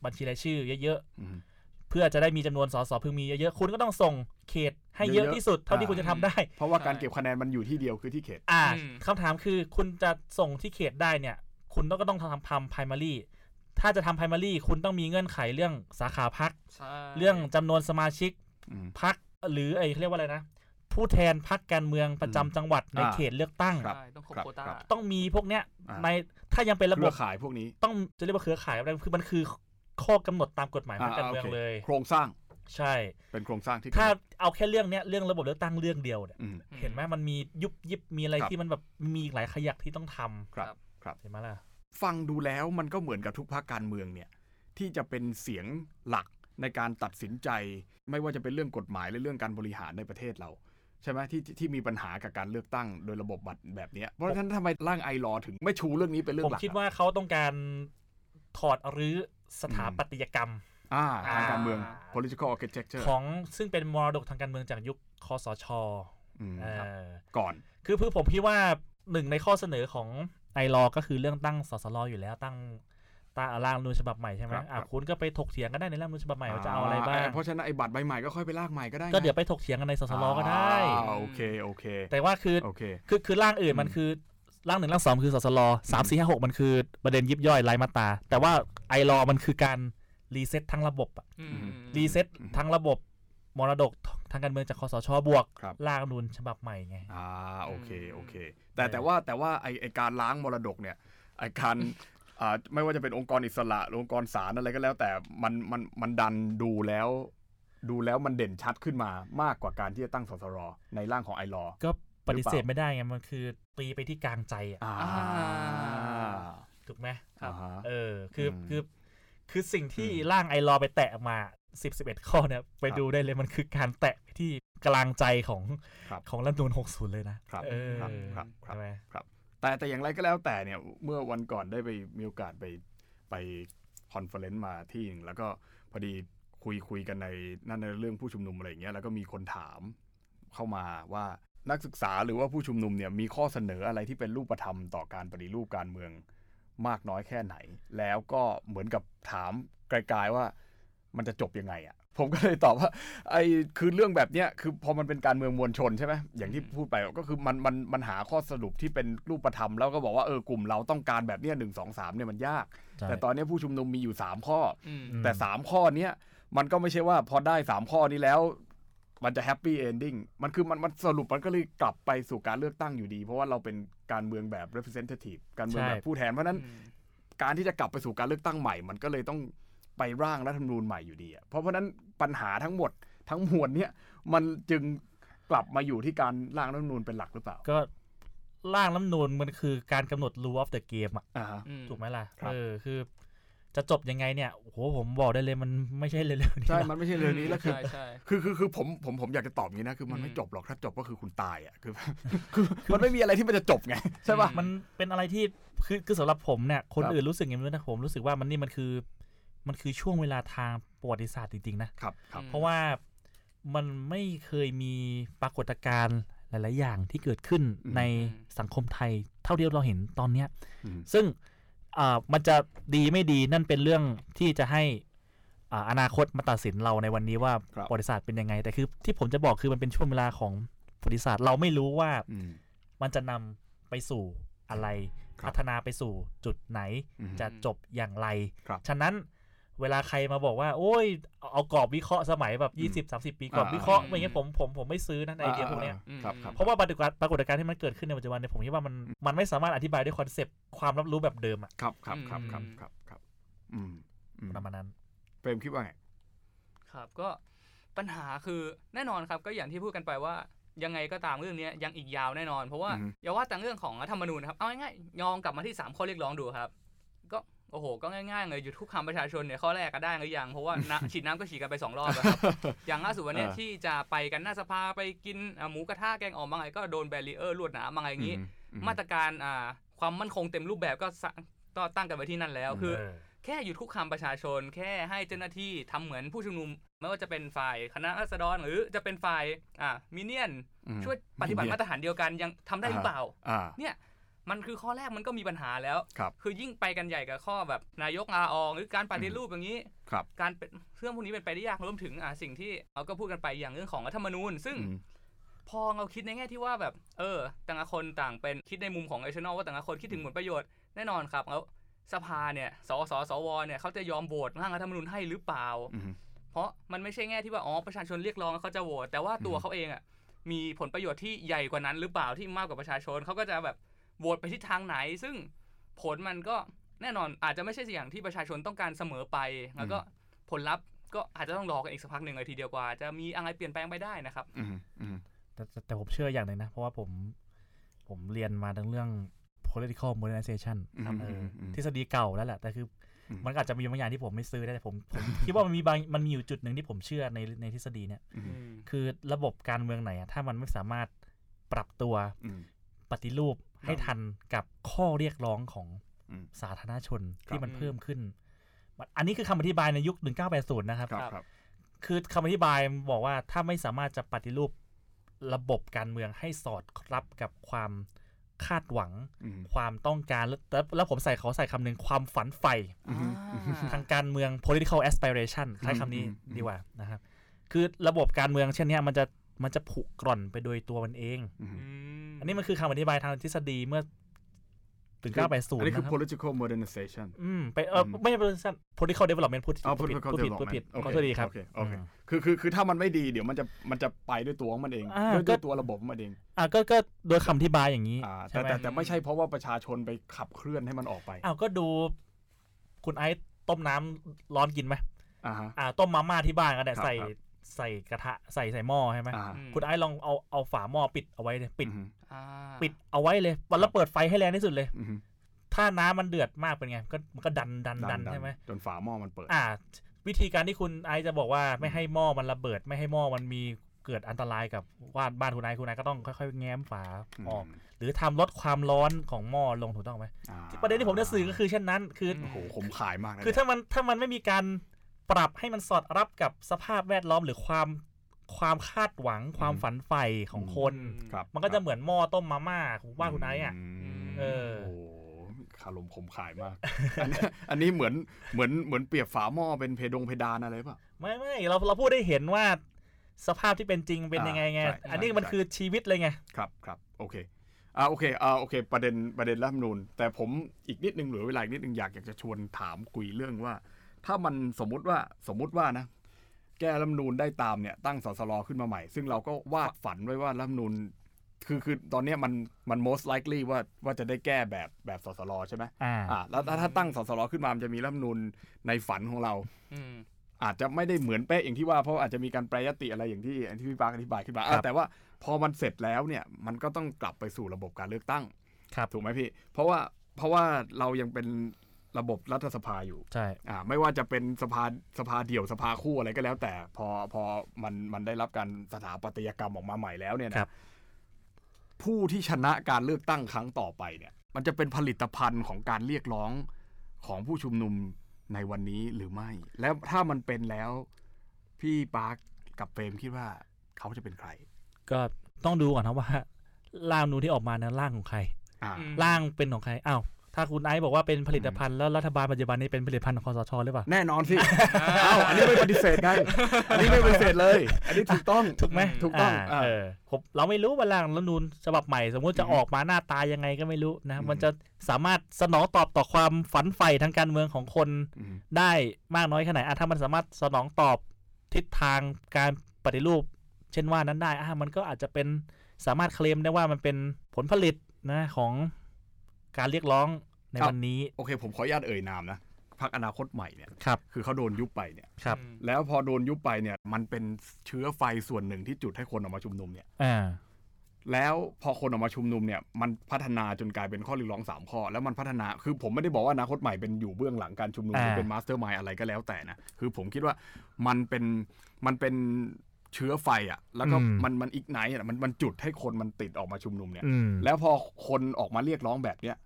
Speaker 3: บัญชีรายชื่อเยอะ
Speaker 1: อืม
Speaker 3: ๆเพื่อจะได้มีจำนวนสสพึงมีเยอะๆคุณก็ต้องส่งเขตให้เยอะ
Speaker 1: เยอะๆ
Speaker 3: ที่สุดเท่าที่
Speaker 1: อ่า
Speaker 3: คุณจะทำได้
Speaker 1: เพราะว่าการเก็บคะแนนมันอยู่ที่เดียวคือที่เขต
Speaker 3: อ่า
Speaker 2: อืม
Speaker 3: คำถามคือคุณจะส่งที่เขตได้เนี่ย คุณต้องก็ต้องทำทำ primary ถ้าจะทำ primary คุณต้องมีเงื่อนไขเรื่องสาขาพัก
Speaker 2: ใช่
Speaker 3: เรื่องจำนวนสมาชิก
Speaker 1: อืม
Speaker 3: พักหรือไอ้เขาเรียกว่าอะไรนะ ผู้แทนพักการเมืองประจำจังหวัดใน
Speaker 1: อ่า
Speaker 3: เขตเลือกตั้ง
Speaker 1: ครับ
Speaker 2: ใช่ต้องครบ
Speaker 1: ครับ
Speaker 2: โควต้า
Speaker 1: ครับ
Speaker 3: ต้องมีพวกเนี้ย
Speaker 1: อ่า
Speaker 3: ในถ้ายังเป็นระ
Speaker 1: เค
Speaker 3: บ
Speaker 1: รื
Speaker 3: บ
Speaker 1: อข่ายพวกนี้
Speaker 3: ต้องจะเรียกว่าเครือข่ายอะไรคือมันคือข้อกำหนดตามกฎหมายพักการเมือง
Speaker 1: โค
Speaker 3: เลย
Speaker 1: โครงสร้าง
Speaker 3: ใช่
Speaker 1: เป็นโครงสร้างที่
Speaker 3: ถ้าเอาแค่เรื่องเนี้ยเรื่องระบบเลือกตั้งเรื่องเดียวเนี่ย
Speaker 1: อืม
Speaker 3: เห็นไหมมันมียุบยิบมีอะไร
Speaker 1: ครับ
Speaker 3: ที่มันแบบมีหลายขยักที่ต้องทำ
Speaker 1: ครับ ครับ
Speaker 3: เห็นไหมล่ะ
Speaker 1: ฟังดูแล้วมันก็เหมือนกับทุกภาคการเมืองเนี่ยที่จะเป็นเสียงหลักในการตัดสินใจ ไม่ว่าจะเป็นเรื่องกฎหมายหรือเรื่องการบริหารในประเทศเรา ใช่ไหมที่ที่ที่มีปัญหากับการเลือกตั้งโดยระบบบัตรแบบเนี้ยเพราะฉะนั้นทำไมร่างไอรอถึงไม่ชูเรื่องนี้เป็นเรื่อ
Speaker 3: ผ
Speaker 1: ง
Speaker 3: ม
Speaker 1: หลัก
Speaker 3: คิด
Speaker 1: อะ
Speaker 3: ว่าเขาต้องการถอดรื้อสถาปัตยกรรม
Speaker 1: อ่าทาง
Speaker 3: อ่า
Speaker 1: การเมือง political architecture
Speaker 3: ของซึ่งเป็นมรดกทางการเมืองจากยุคคอสช
Speaker 1: อืม
Speaker 3: เออ
Speaker 1: ก่อน
Speaker 3: คือคือผมคิดว่าหนึ่งในข้อเสนอของไอรอก็คือเรื่องตั้งสสรอยู่แล้วตั้ง ตาร่างรัฐธรรมนูญฉบับใหม่ใช่ไหม
Speaker 1: ครับ
Speaker 3: อะ
Speaker 1: ครับ
Speaker 3: คุณก็ไปถกเถียงกันได้ในร่างรัฐธรรมนูญฉบับใหม่ว่าจะเอาอะไรบ้าง
Speaker 1: เพราะฉะนั้นไอ้บัตรใบใหม่ก็ค่อยไปลากใหม่ก็ได้
Speaker 3: ก็เดี๋ยวไปถกเถียงกันในสสรก็ได้
Speaker 1: อ่าโอเคโอเค
Speaker 3: แต่ว่าคือ
Speaker 1: โอเค
Speaker 3: คือคือร่างอื่นมัน
Speaker 1: อืม
Speaker 3: คือร่างหนึ่งร่างสองคือสสรสามสี่ห้าหกมันคือประเด็นยิบย่อยรายมาตราแต่ว่าไอรอมันคือการรีเซ็ตทั้งระบบอะ
Speaker 2: อืม
Speaker 3: reset
Speaker 1: อืม
Speaker 3: ทั้งระบบมรดกทางการเมืองจากคสช. บวก
Speaker 1: ครับ
Speaker 3: ร่างรัฐธรรมนูญฉบับใหม่ไง
Speaker 1: อ่าโอเคโอเค แต่
Speaker 3: เออ
Speaker 1: แต่ว่าแต่ว่าไอไอการล้างมรดกเนี่ยไอการอ่า ไม่ว่าจะเป็นองค์กรอิสระหรือองค์กรศาลอะไรก็แล้ว แต่มันมันมันดันดูแล้ว ดูแล้วมันเด่นชัดขึ้นมามากกว่าการที่จะตั้งสสรในร่างของ iLaw
Speaker 3: ก็ปฏิเสธไม่ได้ไงมันคือตีไปที่กลางใจอะ
Speaker 1: อ่า
Speaker 3: ถูกไหม
Speaker 2: ครับ
Speaker 1: อ่าฮะ
Speaker 3: เออคืออ
Speaker 1: ม
Speaker 3: คือคือสิ่งที่
Speaker 1: อืม
Speaker 3: ร่าง iLaw ไปแตะมาสิบสิบเอ็ดข้อเนี่ยไป
Speaker 1: ครับ
Speaker 3: ดูได้เลยมันคือการแตะไปที่กลางใจของ
Speaker 1: ครับ
Speaker 3: ของรัฐธรรมนูญหกศูนย์เลยนะครับเออ
Speaker 1: ครับครับครับ
Speaker 3: ใช่ไหม
Speaker 1: แต่แต่อย่างไรก็แล้วแต่เนี่ยเมื่อวันก่อนได้ไปมีโอกาสไปไป conference มาที่หนึ่งแล้วก็พอดีคุยคุยกันในนั่นในเรื่องผู้ชุมนุมอะไรอย่างเงี้ยแล้วก็มีคนถามเข้ามาว่านักศึกษาหรือว่าผู้ชุมนุมเนี่ยมีข้อเสนออะไรที่เป็นรูปธรรมต่อการปฏิรูปการเมืองมากน้อยแค่ไหน แล้วก็เหมือนกับถามไกลๆว่ามันจะจบยังไงอะ่ะ ผมก็เลยตอบว่าไอ้คือเรื่องแบบเนี้ยคือพอมันเป็นการเมืองมวลชนใช่ไหมอย่างที่พูดไปก็คือมันมันมันหาข้อสรุปที่เป็นรูปธรรมแล้วก็บอกว่าเออกลุ่มเราต้องการแบบเนี้ยหนึ่งสองสามเนี่ยมันยาก
Speaker 3: ใช่
Speaker 1: แต่ตอนเนี้ยผู้ชุมนุมมีอยู่สามข้อ
Speaker 2: อืม
Speaker 3: อืม
Speaker 1: แต่สามข้อเนี้ยมันก็ไม่ใช่ว่าพอได้สามข้อนี้แล้ว มันจะแฮปปี้เอนดิ้งมันคือมันมันสรุปมันก็เลยกลับไปสู่การเลือกตั้งอยู่ดี เพราะว่าเราเป็นการเมืองแบบ representative การเมืองแบบผู้แทนเพราะฉะนั้นการที่จะกลับไปสู่การเลือกตั้งใหม่ มันก็เลยต้อง ไปร่างรัฐธรรมนูญใหม่อยู่ดีอะเพราะเพราะฉะนั้นปัญหาทั้งหมดทั้งมวลเนี่ยมันจึงกลับมาอยู่ที่การร่างรัฐธรรมนูญเป็นหลักหรือเปล่า
Speaker 3: ก็ร่างรัฐธรรมนูนมันคือการกำหนด rule of the game อะ
Speaker 1: อ่าฮะ
Speaker 2: อืม
Speaker 3: ถูกไหมล่ะ
Speaker 1: ครับ
Speaker 3: เออคือจะจบยังไงเนี่ยโอ้โหผมบอกได้เลยมันไม่ใช่เร็วๆนี้
Speaker 1: ใช่
Speaker 3: หรอก
Speaker 1: มันไม่ใช่เรื่องนี้แล้วคือ
Speaker 2: ใช่ใช่
Speaker 1: คือคือคือผมผมผมอยากจะตอบอย่างนี้นะคือมัน
Speaker 2: อืม
Speaker 1: ไม่จบหรอกถ้าจบก็คือคุณตายอะคือคือมันไม่มีอะไรที่มันจะจบไงใช่ป่ะ
Speaker 3: มันเป็นอะไรที่คือคือสำหรับผมเนี่ยคน
Speaker 1: ครับ
Speaker 3: อื่นรู้สึกอย่างนี้นะผมรู้สึกว่ามันนี่มันคือ มันคือช่วงเวลาทางประวัติศาสตร์จริงๆนะครับ
Speaker 1: ครับ
Speaker 3: เพราะว่ามันไม่เคยมีปรากฏการณ์หลาย ๆ อย่างที่เกิดขึ้น
Speaker 1: อืม
Speaker 3: ในสังคมไทยเท่าที่เราเห็นตอนเนี้ย
Speaker 1: อืม
Speaker 3: ซึ่งอ่ามันจะดีไม่ดีนั่นเป็นเรื่องที่จะให้อ่าอนาคตมาตัดสินเราในวันนี้ว่า
Speaker 1: ครับ
Speaker 3: ประวัติศาสตร์เป็นยังไง แต่คือที่ผมจะบอกคือมันเป็นช่วงเวลาของประวัติศาสตร์เราไม่รู้ว่า
Speaker 1: อืม
Speaker 3: มันจะนำไปสู่อะไร
Speaker 1: ครับ
Speaker 3: พัฒนาไปสู่จุดไหน
Speaker 1: อืม
Speaker 3: จะจบอย่างไร
Speaker 1: ครับ
Speaker 3: ฉะนั้น เวลาใครมาบอกว่า โอ้ย เอากรอบวิเคราะห์สมัยแบบยี่สิบสามสิบปีกรอบ
Speaker 1: อ่า
Speaker 3: วิเคราะห์
Speaker 2: อืม
Speaker 3: อย่างเงี้ยผมผมผมไม่ซื้อนะไอเดียพวกเนี้ย
Speaker 2: อืม
Speaker 1: ครับครับ
Speaker 3: เพราะว่าปรากฏการณ์ปรากฏการณ์ที่มันเกิดขึ้นในปัจจุบันเนี่ยผมคิดว่ามันมันไม่สามารถอธิบายด้วย concept ความรับรู้แบบเดิมอะ
Speaker 1: ครับครับครับครับ
Speaker 2: อืม
Speaker 1: ครับครับอืมอืม
Speaker 3: ประมาณนั้น
Speaker 1: เปรมคิดว่าไง
Speaker 2: ครับก็ปัญหาคือแน่นอนครับก็อย่างที่พูดกันไปว่ายังไงก็ตามเรื่องเนี้ยยังอีกยาวแน่นอน เพราะว่า
Speaker 1: อือฮึ
Speaker 2: อย่าว่าแต่เรื่องของรัฐธรรมนูญนะครับเอาง่ายๆยองกลับมาที่3ข้อเรียกร้องดูครับก็ โอ้โห ก็ง่ายๆเลยหยุดคุกคามประชาชนเนี่ยข้อแรกก็ได้หรือยัง เพราะว่าน้ำฉีดน้ำก็ฉีดกันไปสองรอบแล้วครับ อย่างล่าสุดวันเนี้ย
Speaker 1: เออ
Speaker 2: ที่จะไปกันหน้าสภาไปกินอ่าหมูกระทะแกงอ่อมบางไงก็โดนแบรีเออร์ลวดหนามบางไงอย่างนี้
Speaker 1: อืม
Speaker 2: มาตรการอ่าความมั่นคงเต็มรูปแบบก็สะก็ตั้งกันไว้ที่นั่นแล้ว
Speaker 1: อืม
Speaker 2: คือ
Speaker 3: เออ
Speaker 2: แค่หยุดคุกคามประชาชน แค่ให้เจ้าหน้าที่ทำเหมือนผู้ชุมนุม ไม่ว่าจะเป็นฝ่ายคณะราษฎรหรือจะเป็นฝ่ายอ่ามิเนียน
Speaker 1: อืม
Speaker 2: ช่วยปฏิบัติมาตรฐานเดียวกันยังทำได้หรือเปล่า
Speaker 1: อ่า
Speaker 2: เนี่ย มันคือข้อแรกมันก็มีปัญหาแล้ว
Speaker 1: ครับ
Speaker 2: คือยิ่งไปกันใหญ่กับข้อแบบนายกลาออกหรือการปฏิรูปอย่างนี้
Speaker 1: ครับ
Speaker 2: การเป็นเรื่องพวกนี้เป็นไปได้ยากรวมถึงอ่าสิ่งที่เราก็พูดกันไปอย่างเรื่องของรัฐธรรมนูญ ซึ่ง
Speaker 1: อืม
Speaker 2: พอเราคิดในแง่ที่ว่าแบบ เออแต่ละคนต่างเป็นคิดในมุมของเอชนอลว่าแต่ละคนคิดถึงผลประโยชน์แน่นอนครับแล้วสภาเนี่ย สสสวเนี่ยเขาจะยอมโหวตร่างรัฐธรรมนูญให้หรือเปล่า
Speaker 1: อืม
Speaker 2: เพราะมันไม่ใช่แง่ที่ว่าอ๋อประชาชนเรียกร้องแล้วเขาจะโหวตแต่ว่าตัว
Speaker 1: อืม
Speaker 2: เขาเองอะมีผลประโยชน์ที่ใหญ่กว่านั้นหรือเปล่าที่มากกว่าประชาชนเขาก็จะแบบ โหวตไปทิศทางไหน ซึ่งผลมันก็แน่นอนอาจจะไม่ใช่อย่างที่ประชาชนต้องการเสมอไป แล้วก็ผลลัพธ์ก็อาจจะต้องรอกันอีกสักพักหนึ่งเลยทีเดียวกว่า จะมีอะไรเปลี่ยนแปลงไปได้นะครับ
Speaker 1: อืมอืม
Speaker 3: แต่แต่แต่ผมเชื่ออย่างหนึ่งนะ เพราะว่าผมผมเรียนมาทั้งเรื่อง political modernization
Speaker 1: อืม
Speaker 3: เอออ
Speaker 1: ม
Speaker 3: ทฤษฎีเก่าแล้วแหละ แต่คืออ
Speaker 1: ม
Speaker 3: มันอาจจะมีบางอย่างที่ผมไม่ซื้อได้แต่ผมผมคิดว่ามันมีบางมันมีอยู่จุดหนึ่งที่ผมเชื่อในในทฤษฎีเนี่ย
Speaker 1: อืม
Speaker 3: คือระบบการเมืองไหนอะถ้ามันไม่สามารถปรับตัว
Speaker 1: อืม
Speaker 3: ปฏิรูป ให้ทันกับข้อเรียกร้องของ
Speaker 1: อืม
Speaker 3: สาธารณชน
Speaker 1: ครับ
Speaker 3: ที่มันเพิ่มขึ้นมันอันนี้คือคำอธิบายในยุค 1980 นะครับ
Speaker 1: ครับ
Speaker 2: ครับ
Speaker 1: ครับ
Speaker 3: คือคำอธิบายบอกว่าถ้าไม่สามารถจะปฏิรูประบบการเมืองให้สอดรับกับความคาดหวัง
Speaker 1: อืม
Speaker 3: ความต้องการแล้วแล้วแล้วผมใส่เขาใส่คำหนึ่งความฝันใฝ่
Speaker 1: อืม
Speaker 3: ทางการเมือง political aspiration ใช้คำนี้
Speaker 1: อืมอืม
Speaker 3: ดีกว่านะครับ คือระบบการเมืองเช่นเนี้ยมันจะ มันจะผุกร่อนไปโดยตัวมันเอง
Speaker 1: อืม
Speaker 3: อันนี้มันคือคำอธิบายทางทฤษฎีเมื่อถึง
Speaker 1: อัน
Speaker 3: 980
Speaker 1: นี้
Speaker 3: นะ
Speaker 1: คือ
Speaker 3: ครับ
Speaker 1: political modernization
Speaker 3: อืมไปเออ
Speaker 1: อืม
Speaker 3: ไม่ใช่ political political development พูด
Speaker 1: อ๋อ
Speaker 3: พูดผิด
Speaker 1: political
Speaker 3: พูดผิดพูดผิด
Speaker 1: development โอ
Speaker 3: ขอ
Speaker 1: เค
Speaker 3: โทษดีครับ
Speaker 1: โอเคโอเค
Speaker 3: อืม
Speaker 1: คือคือคือถ้ามันไม่ดีเดี๋ยวมันจะมันจะไปด้วยตัวของมันเอง
Speaker 3: อ่า
Speaker 1: ด้วย
Speaker 3: ก็
Speaker 1: ด้วยตัวระบบของมันเอง
Speaker 3: อะก็ก็โดยคำอธิบายอย่างนี้
Speaker 1: อ่า
Speaker 3: ใช่
Speaker 1: แต่
Speaker 3: ไหม
Speaker 1: แต่แต่ไม่ใช่เพราะว่าประชาชนไปขับเคลื่อนให้มันออกไป
Speaker 3: อ้าวก็ดู คุณไอซ์ต้มน้ำร้อนกินไหม
Speaker 1: อ่าฮะ
Speaker 3: อ่าต้มมาม่าที่บ้านก็ได้
Speaker 1: ครับ
Speaker 3: ใส่
Speaker 1: ครับ
Speaker 3: ใส่กระทะใส่ใส่หม้อใช่ไหม
Speaker 1: อ่า
Speaker 3: คุณไอซ์ลองเอาเอาฝาหม้อปิดเอาไว้เลยปิด
Speaker 1: อืม
Speaker 2: อ่า
Speaker 3: ปิดเอาไว้เลยวันแล้วเปิดไฟให้แรงที่สุดเลย
Speaker 1: อืม
Speaker 3: ถ้าน้ำมันเดือดมากเป็นไงก็มันก็ดันดันดันใช่ไหม
Speaker 1: จนฝาหม้อมันเปิด
Speaker 3: อ่า วิธีการที่คุณไอซ์จะบอกว่าไม่ให้หม้อมันระเบิด ไม่ให้หม้อมันมีเกิดอันตรายกับว่าบ้านคุณไอซ์คุณไอซ์ก็ต้องค่อยๆ แง้มฝาออก หรือทำลดความร้อนของหม้อลงถูกต้องไหม
Speaker 1: อ่า
Speaker 3: ประเด็นที่ผมจะสื่อก็คือเช่นนั้น คือ
Speaker 1: โอ้โหขมขายมากนะ
Speaker 3: คือถ้ามันถ้ามันไม่มีการ ปรับให้มันสอดรับกับสภาพแวดล้อมหรือความความคาดหวังความฝันใฝ่ของคน
Speaker 1: ครับ
Speaker 3: มันก็จะเหมือนหม้อต้มมาม่าของบ้านคุณไอซ์อะ
Speaker 1: ม
Speaker 3: เออ
Speaker 1: โอ้โหคารมขมขายมากอันนี้อันนี้เหมือนเหมือนเหมือนเปรียบฝาหม้อเป็นเพดงเพดานอะไรป่ะ
Speaker 3: ไม่ไม่เราเราพูดได้เห็นว่าสภาพที่เป็นจริงเป็นยังไงไง
Speaker 1: อ่าใช่
Speaker 3: อันนี้มัน
Speaker 1: ใช่
Speaker 3: คือชีวิตเลยไง
Speaker 1: ครับครับโอเคอ่าโอเคอ่าโอเค ประเด็นประเด็นรัฐธรรมนูญแต่ผมอีกนิดนึงเหลือเวลาอีกนิดนึงอยากอยากจะชวนถามคุยเรื่องว่า ถ้ามันสมมุติว่าสมมุติว่านะ แก้รัฐธรรมนูญได้ตามเนี่ยตั้งสสรขึ้นมาใหม่ ซึ่งเราก็วาดฝันไว้ว่ารัฐธรรมนูญคือคือตอนเนี้ยมันมัน most likely ว่าว่าจะได้แก้แบบแบบสสรใช่ไหม
Speaker 3: อ่า
Speaker 1: อ่าแล้วถ้าถ้าตั้งสสรขึ้นมามันจะมีรัฐธรรมนูญในฝันของเรา
Speaker 2: อืม
Speaker 1: อาจจะไม่ได้เหมือนเป๊ะอย่างที่ว่าเพราะอาจจะมีการแปรยติอะไรอย่างที่อย่างที่พี่ปาร์คอธิบายขึ้นมาอะ
Speaker 3: ครับ
Speaker 1: แต่ว่าพอมันเสร็จแล้วเนี่ยมันก็ต้องกลับไปสู่ระบบการเลือกตั้ง
Speaker 3: ครับ
Speaker 1: ถูกไหมพี่ เพราะว่าเพราะว่าเรายังเป็น ระบบรัฐสภาอยู่
Speaker 3: ใช่
Speaker 1: อ่าไม่ว่าจะเป็นสภาสภาเดี่ยวสภาคู่อะไรก็แล้ว แต่พอพอมันมันได้รับการสถาปัตยกรรมออกมาใหม่แล้วเนี่ยนะครับผู้ที่ชนะการเลือกตั้งครั้งต่อไปเนี่ยมันจะเป็นผลิตภัณฑ์ของการเรียกร้องของผู้ชุมนุมในวันนี้หรือไม่ แล้วถ้ามันเป็นแล้ว พี่ปาร์คกับเฟรมคิดว่าเขาจะเป็นใคร
Speaker 3: ก็ต้องดูก่อนนะว่าร่างนูนที่ออกมานั้นร่างของใคร
Speaker 1: อ่า
Speaker 2: อืม
Speaker 3: ร่างเป็นของใครอ้าว ถ้าคุณไอซ์บอกว่าเป็นผลิตภัณฑ์แล้วรัฐบาลปัจจุบันนี้เป็นผลิตภัณฑ์ของคอสชหรือเปล่า
Speaker 1: แน่นอนสิ เอ้าอันนี้ไม่ปฏิเสธไงอันนี้ไม่ปฏิเสธเลย อันนี้ถูกต้อง
Speaker 3: ถูกไหม
Speaker 1: ถูกต้องาอ่า
Speaker 3: เออผมเราไม่รู้ว่าร่างรัฐธรรมนูญฉบับใหม่ สมมุติจะ
Speaker 1: อืม
Speaker 3: ออกมาหน้าตายังไงก็ไม่รู้นะ
Speaker 1: อืม
Speaker 3: มันจะสามารถสนองตอบต่อความฝันใฝ่ทางการเมืองของคน
Speaker 1: อืม
Speaker 3: ได้มากน้อยแค่ไหนอะถ้ามันสามารถสนองตอบทิศทางการปฏิรูป เช่นว่านั้นได้อะมันก็อาจจะเป็นสามารถเคลมได้ว่ามันเป็นผลผลิตนะของ การเรียกร้องในวันนี้
Speaker 1: โอเค ผมขออนุญาตเอ่ยนามนะพรรคอนาคตใหม่เนี่ย
Speaker 3: ครับ
Speaker 1: คือเขาโดนยุบไปเนี่ย
Speaker 3: ครับ
Speaker 2: อืม
Speaker 1: แล้วพอโดนยุบไปเนี่ย มันเป็นเชื้อไฟส่วนหนึ่งที่จุดให้คนออกมาชุมนุมเนี่ย
Speaker 3: อ่า
Speaker 1: แล้วพอคนออกมาชุมนุมเนี่ยมันพัฒนาจนกลายเป็นข้อเรียกร้องสามข้อ แล้วมันพัฒนาคือผมไม่ได้บอกว่าอนาคตใหม่เป็นอยู่เบื้องหลังการชุมนุมหรือ
Speaker 3: อ่า
Speaker 1: เป็น mastermind อะไรก็แล้วแต่นะคือผมคิดว่ามันเป็นมันเป็น เชื้อไฟอะ่ะ แล้วก็มันมัน ignite อะมันมันจุดให้คนมันติดออกมาชุมนุมเนี่ย
Speaker 3: อืม
Speaker 1: แล้วพอคนออกมาเรียกร้องแบบเนี้ย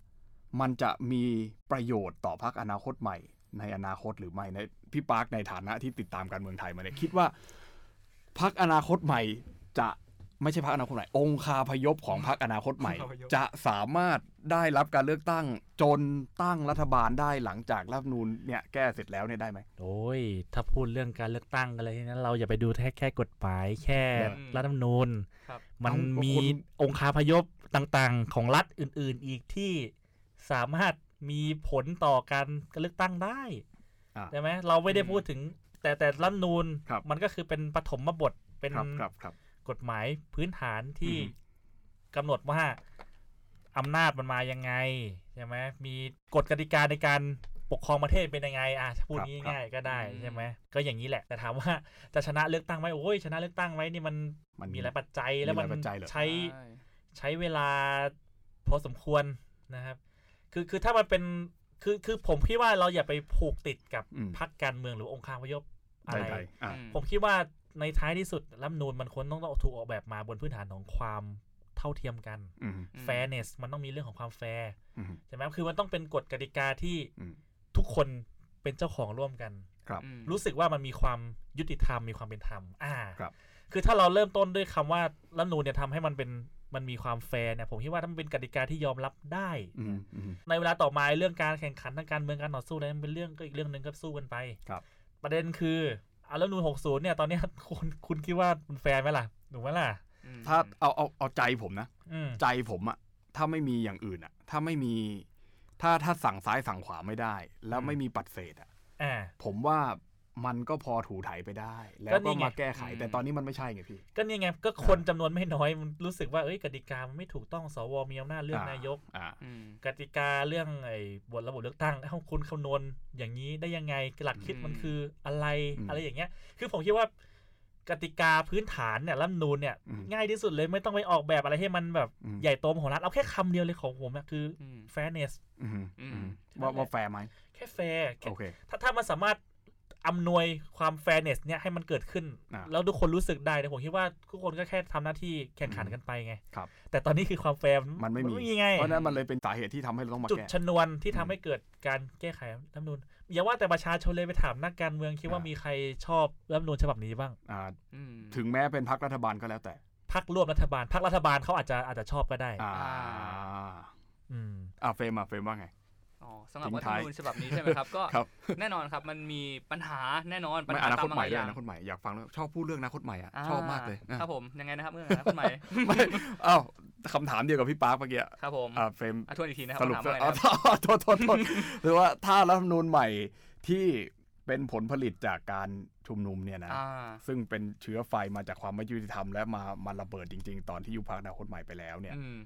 Speaker 1: มันจะมีประโยชน์ต่อพรรคอนาคตใหม่ ในอนาคตหรือไม่ในพี่ปาร์คในฐานะที่ติดตามการเมืองไทยมาเนี่ยคิดว่าพรรคอนาคตใหม่จะ ไม่ใช่พรรคอนาคตใหม่ องคาพยพของพรรคอนาคตใหม่
Speaker 2: องคาพยพ
Speaker 1: จะสามารถได้รับการเลือกตั้งจนตั้งรัฐบาลได้หลังจากรัฐธรรมนูนเนี่ยแก้เสร็จแล้วเนี่ยได้ไหม
Speaker 3: โอ้ย ถ้าพูดเรื่องการเลือกตั้งอะไรนั้นเราอย่าไปดูแค่แค่กฎหมายแค่
Speaker 1: อืม
Speaker 3: รัฐธรรมนูญ
Speaker 2: ครับ
Speaker 3: มัน
Speaker 1: เอาก็
Speaker 3: มี
Speaker 1: คุณ
Speaker 3: องคาพยพต่างๆ ของรัฐอื่น ๆ อีกที่สามารถมีผลต่อการการเลือกตั้งได้
Speaker 1: อ่า
Speaker 3: ใช่ไหมเราไม่ได้พูดถึง แต่แต่รัฐธรรมนูญ
Speaker 1: ครับ
Speaker 3: มันก็คือเป็นปฐมบทเป็น
Speaker 1: ครับครับครับ
Speaker 3: กฎหมายพื้นฐานที่
Speaker 1: อือฮึ
Speaker 3: กำหนดว่าอำนาจมันมายังไงใช่ไหมมีกฎกติกาในการปกครองประเทศเป็นยังไงอะถ้าพูด
Speaker 1: ครับ
Speaker 3: ง่ายๆก็ได้
Speaker 2: อืม
Speaker 3: ใช่ไหมก็อย่างนี้แหละ แต่ถามว่าจะชนะเลือกตั้งไหมโอ้ยชนะเลือกตั้งไหมนี่มัน
Speaker 1: มัน
Speaker 3: มีหลายปัจจัยแล้วมัน
Speaker 1: มีหลายปัจจัยเหรอ
Speaker 3: ใช้
Speaker 2: ใช่
Speaker 3: ใช้เวลาพอสมควรนะครับ คือคือถ้ามันเป็นคือคือผมคิดว่าเราอย่าไปผูกติดกับ
Speaker 1: อืม
Speaker 3: พรรคการเมืองหรือองค์คาพยพอะไร
Speaker 1: ใดๆอ่า
Speaker 2: อืม
Speaker 3: ผมคิดว่า ในท้ายที่สุดรัฐธรรมนูนมันควรต้องถูกออกแบบมาบนพื้นฐานของความเท่าเทียมกัน
Speaker 1: อืม
Speaker 2: อืม
Speaker 3: fairness มันต้องมีเรื่องของความแฟร์
Speaker 1: อืม
Speaker 3: ใช่ไหมคือมันต้องเป็นกฎกติกาที่
Speaker 1: อืม
Speaker 3: ทุกคนเป็นเจ้าของร่วมกัน
Speaker 1: ครับ
Speaker 2: อืม
Speaker 3: รู้สึกว่ามันมีความยุติธรรมมีความเป็นธรรม อ่า
Speaker 1: ครับ
Speaker 3: คือถ้าเราเริ่มต้นด้วยคำว่ารัฐธรรมนูญเนี่ยทำให้มันเป็นมันมีความแฟร์เนี่ยผมคิดว่าถ้ามันเป็นกติกาที่ยอมรับได้
Speaker 1: อืมอืม
Speaker 3: ในเวลาต่อมาเรื่องการแข่งขันทางการเมืองการต่อสู้อะไรมันเป็นเรื่องก็อีกเรื่องหนึ่งก็สู้กันไป
Speaker 1: ครับ
Speaker 3: ประเด็นคือ อารัฐธรรมนูญ60เนี่ยตอนเนี้ยคุณคุณคิดว่ามันแฟร์ไหมล่ะถูกไหมล่ะ
Speaker 2: อืม
Speaker 1: ถ้าเอาเอาเอาใจผมนะ
Speaker 3: อืม
Speaker 1: ใจผมอะถ้าไม่มีอย่างอื่นอะถ้าไม่มี ถ้าถ้าสั่งซ้ายสั่งขวาไม่ได้ แล้วไม่มีปัดเศษอะ
Speaker 3: อ่า
Speaker 1: ผมว่า มันก็พอถูไถไปได้ แล้ว
Speaker 3: ก็นี่
Speaker 1: ก็
Speaker 3: ไง
Speaker 1: มาแก้ไข แต่ตอนนี้มันไม่ใช่ไงพี่
Speaker 3: ก็นี่ไงก็คนจำนวนไม่น้อยมันรู้สึกว่าเอ้ยกติกามันไม่ถูกต้องสวมีอำนาจเลือก
Speaker 1: อ่าน
Speaker 3: นายก
Speaker 1: อ่า
Speaker 2: อืม
Speaker 3: กติกาเรื่องไอ้บทระบบเลือกตั้งเอ้าคุณคำนวณอย่างนี้ได้ยังไงหลักคิด
Speaker 2: อืม
Speaker 3: มันคืออะไร
Speaker 1: อืม
Speaker 3: อะไรอย่างเงี้ย คือผมคิดว่ากติกาพื้นฐานเนี่ยรัฐธรรมนูนเนี่ย
Speaker 1: อืม
Speaker 3: ง่ายที่สุดเลยไม่ต้องไปออกแบบอะไรให้มันแบบ
Speaker 1: อืม
Speaker 3: ใหญ่โตมโหฬารเอาแค่คำเดียวเลยของผมอะคือ
Speaker 2: อืม
Speaker 3: fairness
Speaker 1: อืม
Speaker 2: อื
Speaker 1: อื
Speaker 2: ม
Speaker 1: มว่าว่าแฟร์ไหม
Speaker 3: แค่แฟร์แค่
Speaker 1: โอเค
Speaker 3: ถ้าถ้ามันสามารถ อำนวยความ fairness เนี่ยให้มันเกิดขึ้น
Speaker 1: อ่า
Speaker 3: แล้วทุกคนรู้สึกได้เนี่ยผมคิดว่าทุกคนก็แค่ทำหน้าที่แข่งขันกันไปไง
Speaker 1: ครับ
Speaker 3: แต่ตอนนี้คือความแฟร์
Speaker 1: มันไม่มี
Speaker 3: ไง
Speaker 1: เพราะฉะนั้นมันเลยเป็นสาเหตุที่ทำให้เราต้องมา
Speaker 3: จุด
Speaker 1: แก้
Speaker 3: ชนวนที่
Speaker 1: อื
Speaker 3: ทำ
Speaker 1: ม
Speaker 3: ให้เกิดการแก้ไขรัฐธรรมนูญอย่าว่าแต่ประชาชนเลยไปถามนักการเมืองคิดว่า
Speaker 1: อ่ามี
Speaker 3: มีใครชอบรัฐธรรมนูญฉบับนี้บ้าง
Speaker 1: อ่า
Speaker 2: อืม
Speaker 1: ถึงแม้เป็นพรรครัฐบาลก็แล้วแต่
Speaker 3: พรรคร่วมรัฐบาลพรรครัฐบาลเขาอาจจะอาจจะชอบก็ได้
Speaker 1: อ่า
Speaker 2: อ่า
Speaker 3: อืม
Speaker 1: อ่าเฟรมอะเฟรมว่าไง
Speaker 2: อ๋อสำหรับ
Speaker 1: ทิ้ง
Speaker 2: รัฐธรร
Speaker 1: ท้าย
Speaker 2: มนูญฉบับนี้ใช่ไหมครับ ก็
Speaker 1: ครับ
Speaker 2: แน่นอนครับมันมีปัญหาแน่นอนปัญ
Speaker 1: ไม่
Speaker 2: หา
Speaker 1: อนา
Speaker 2: ตา
Speaker 1: ค
Speaker 2: ม
Speaker 1: ต
Speaker 2: มา
Speaker 1: ให
Speaker 2: ห
Speaker 1: ม่
Speaker 2: ลาย
Speaker 1: ด้
Speaker 2: อ
Speaker 1: วย
Speaker 2: ย่าง
Speaker 1: อนาคตใหม่อยากฟังแล้วชอบพูดเรื่องอนาคตใหม่อะชอบมากเลยอะ
Speaker 2: ครับผมยังไงนะครับเรื่องอนาคตใหม่
Speaker 1: ไม่เอ้าคำถามเดียวกับพี่ปาร์คเมื่อกี้อะ
Speaker 2: ครับผม
Speaker 1: อ่าเฟรม
Speaker 2: อะทวนอีกทีนะครับ
Speaker 1: สรุป
Speaker 2: คำถาม
Speaker 1: ซะ
Speaker 2: อะไร
Speaker 1: อ๋อ
Speaker 2: นะครับ
Speaker 1: โทษโทษโทษหรือว่าถ้ารัฐธรรมนูญใหม่ที่เป็นผลผลิตจากการชุมนุมเนี่ยนะ
Speaker 2: อ่า
Speaker 1: ซึ่งเป็นเชื้อไฟมาจากความไม่ยุติธรรมและมามาระเบิดจริง ๆ ตอนที่ยุบพรรคอนาคตใหม่ไปแล้วเนี่ย
Speaker 2: อืม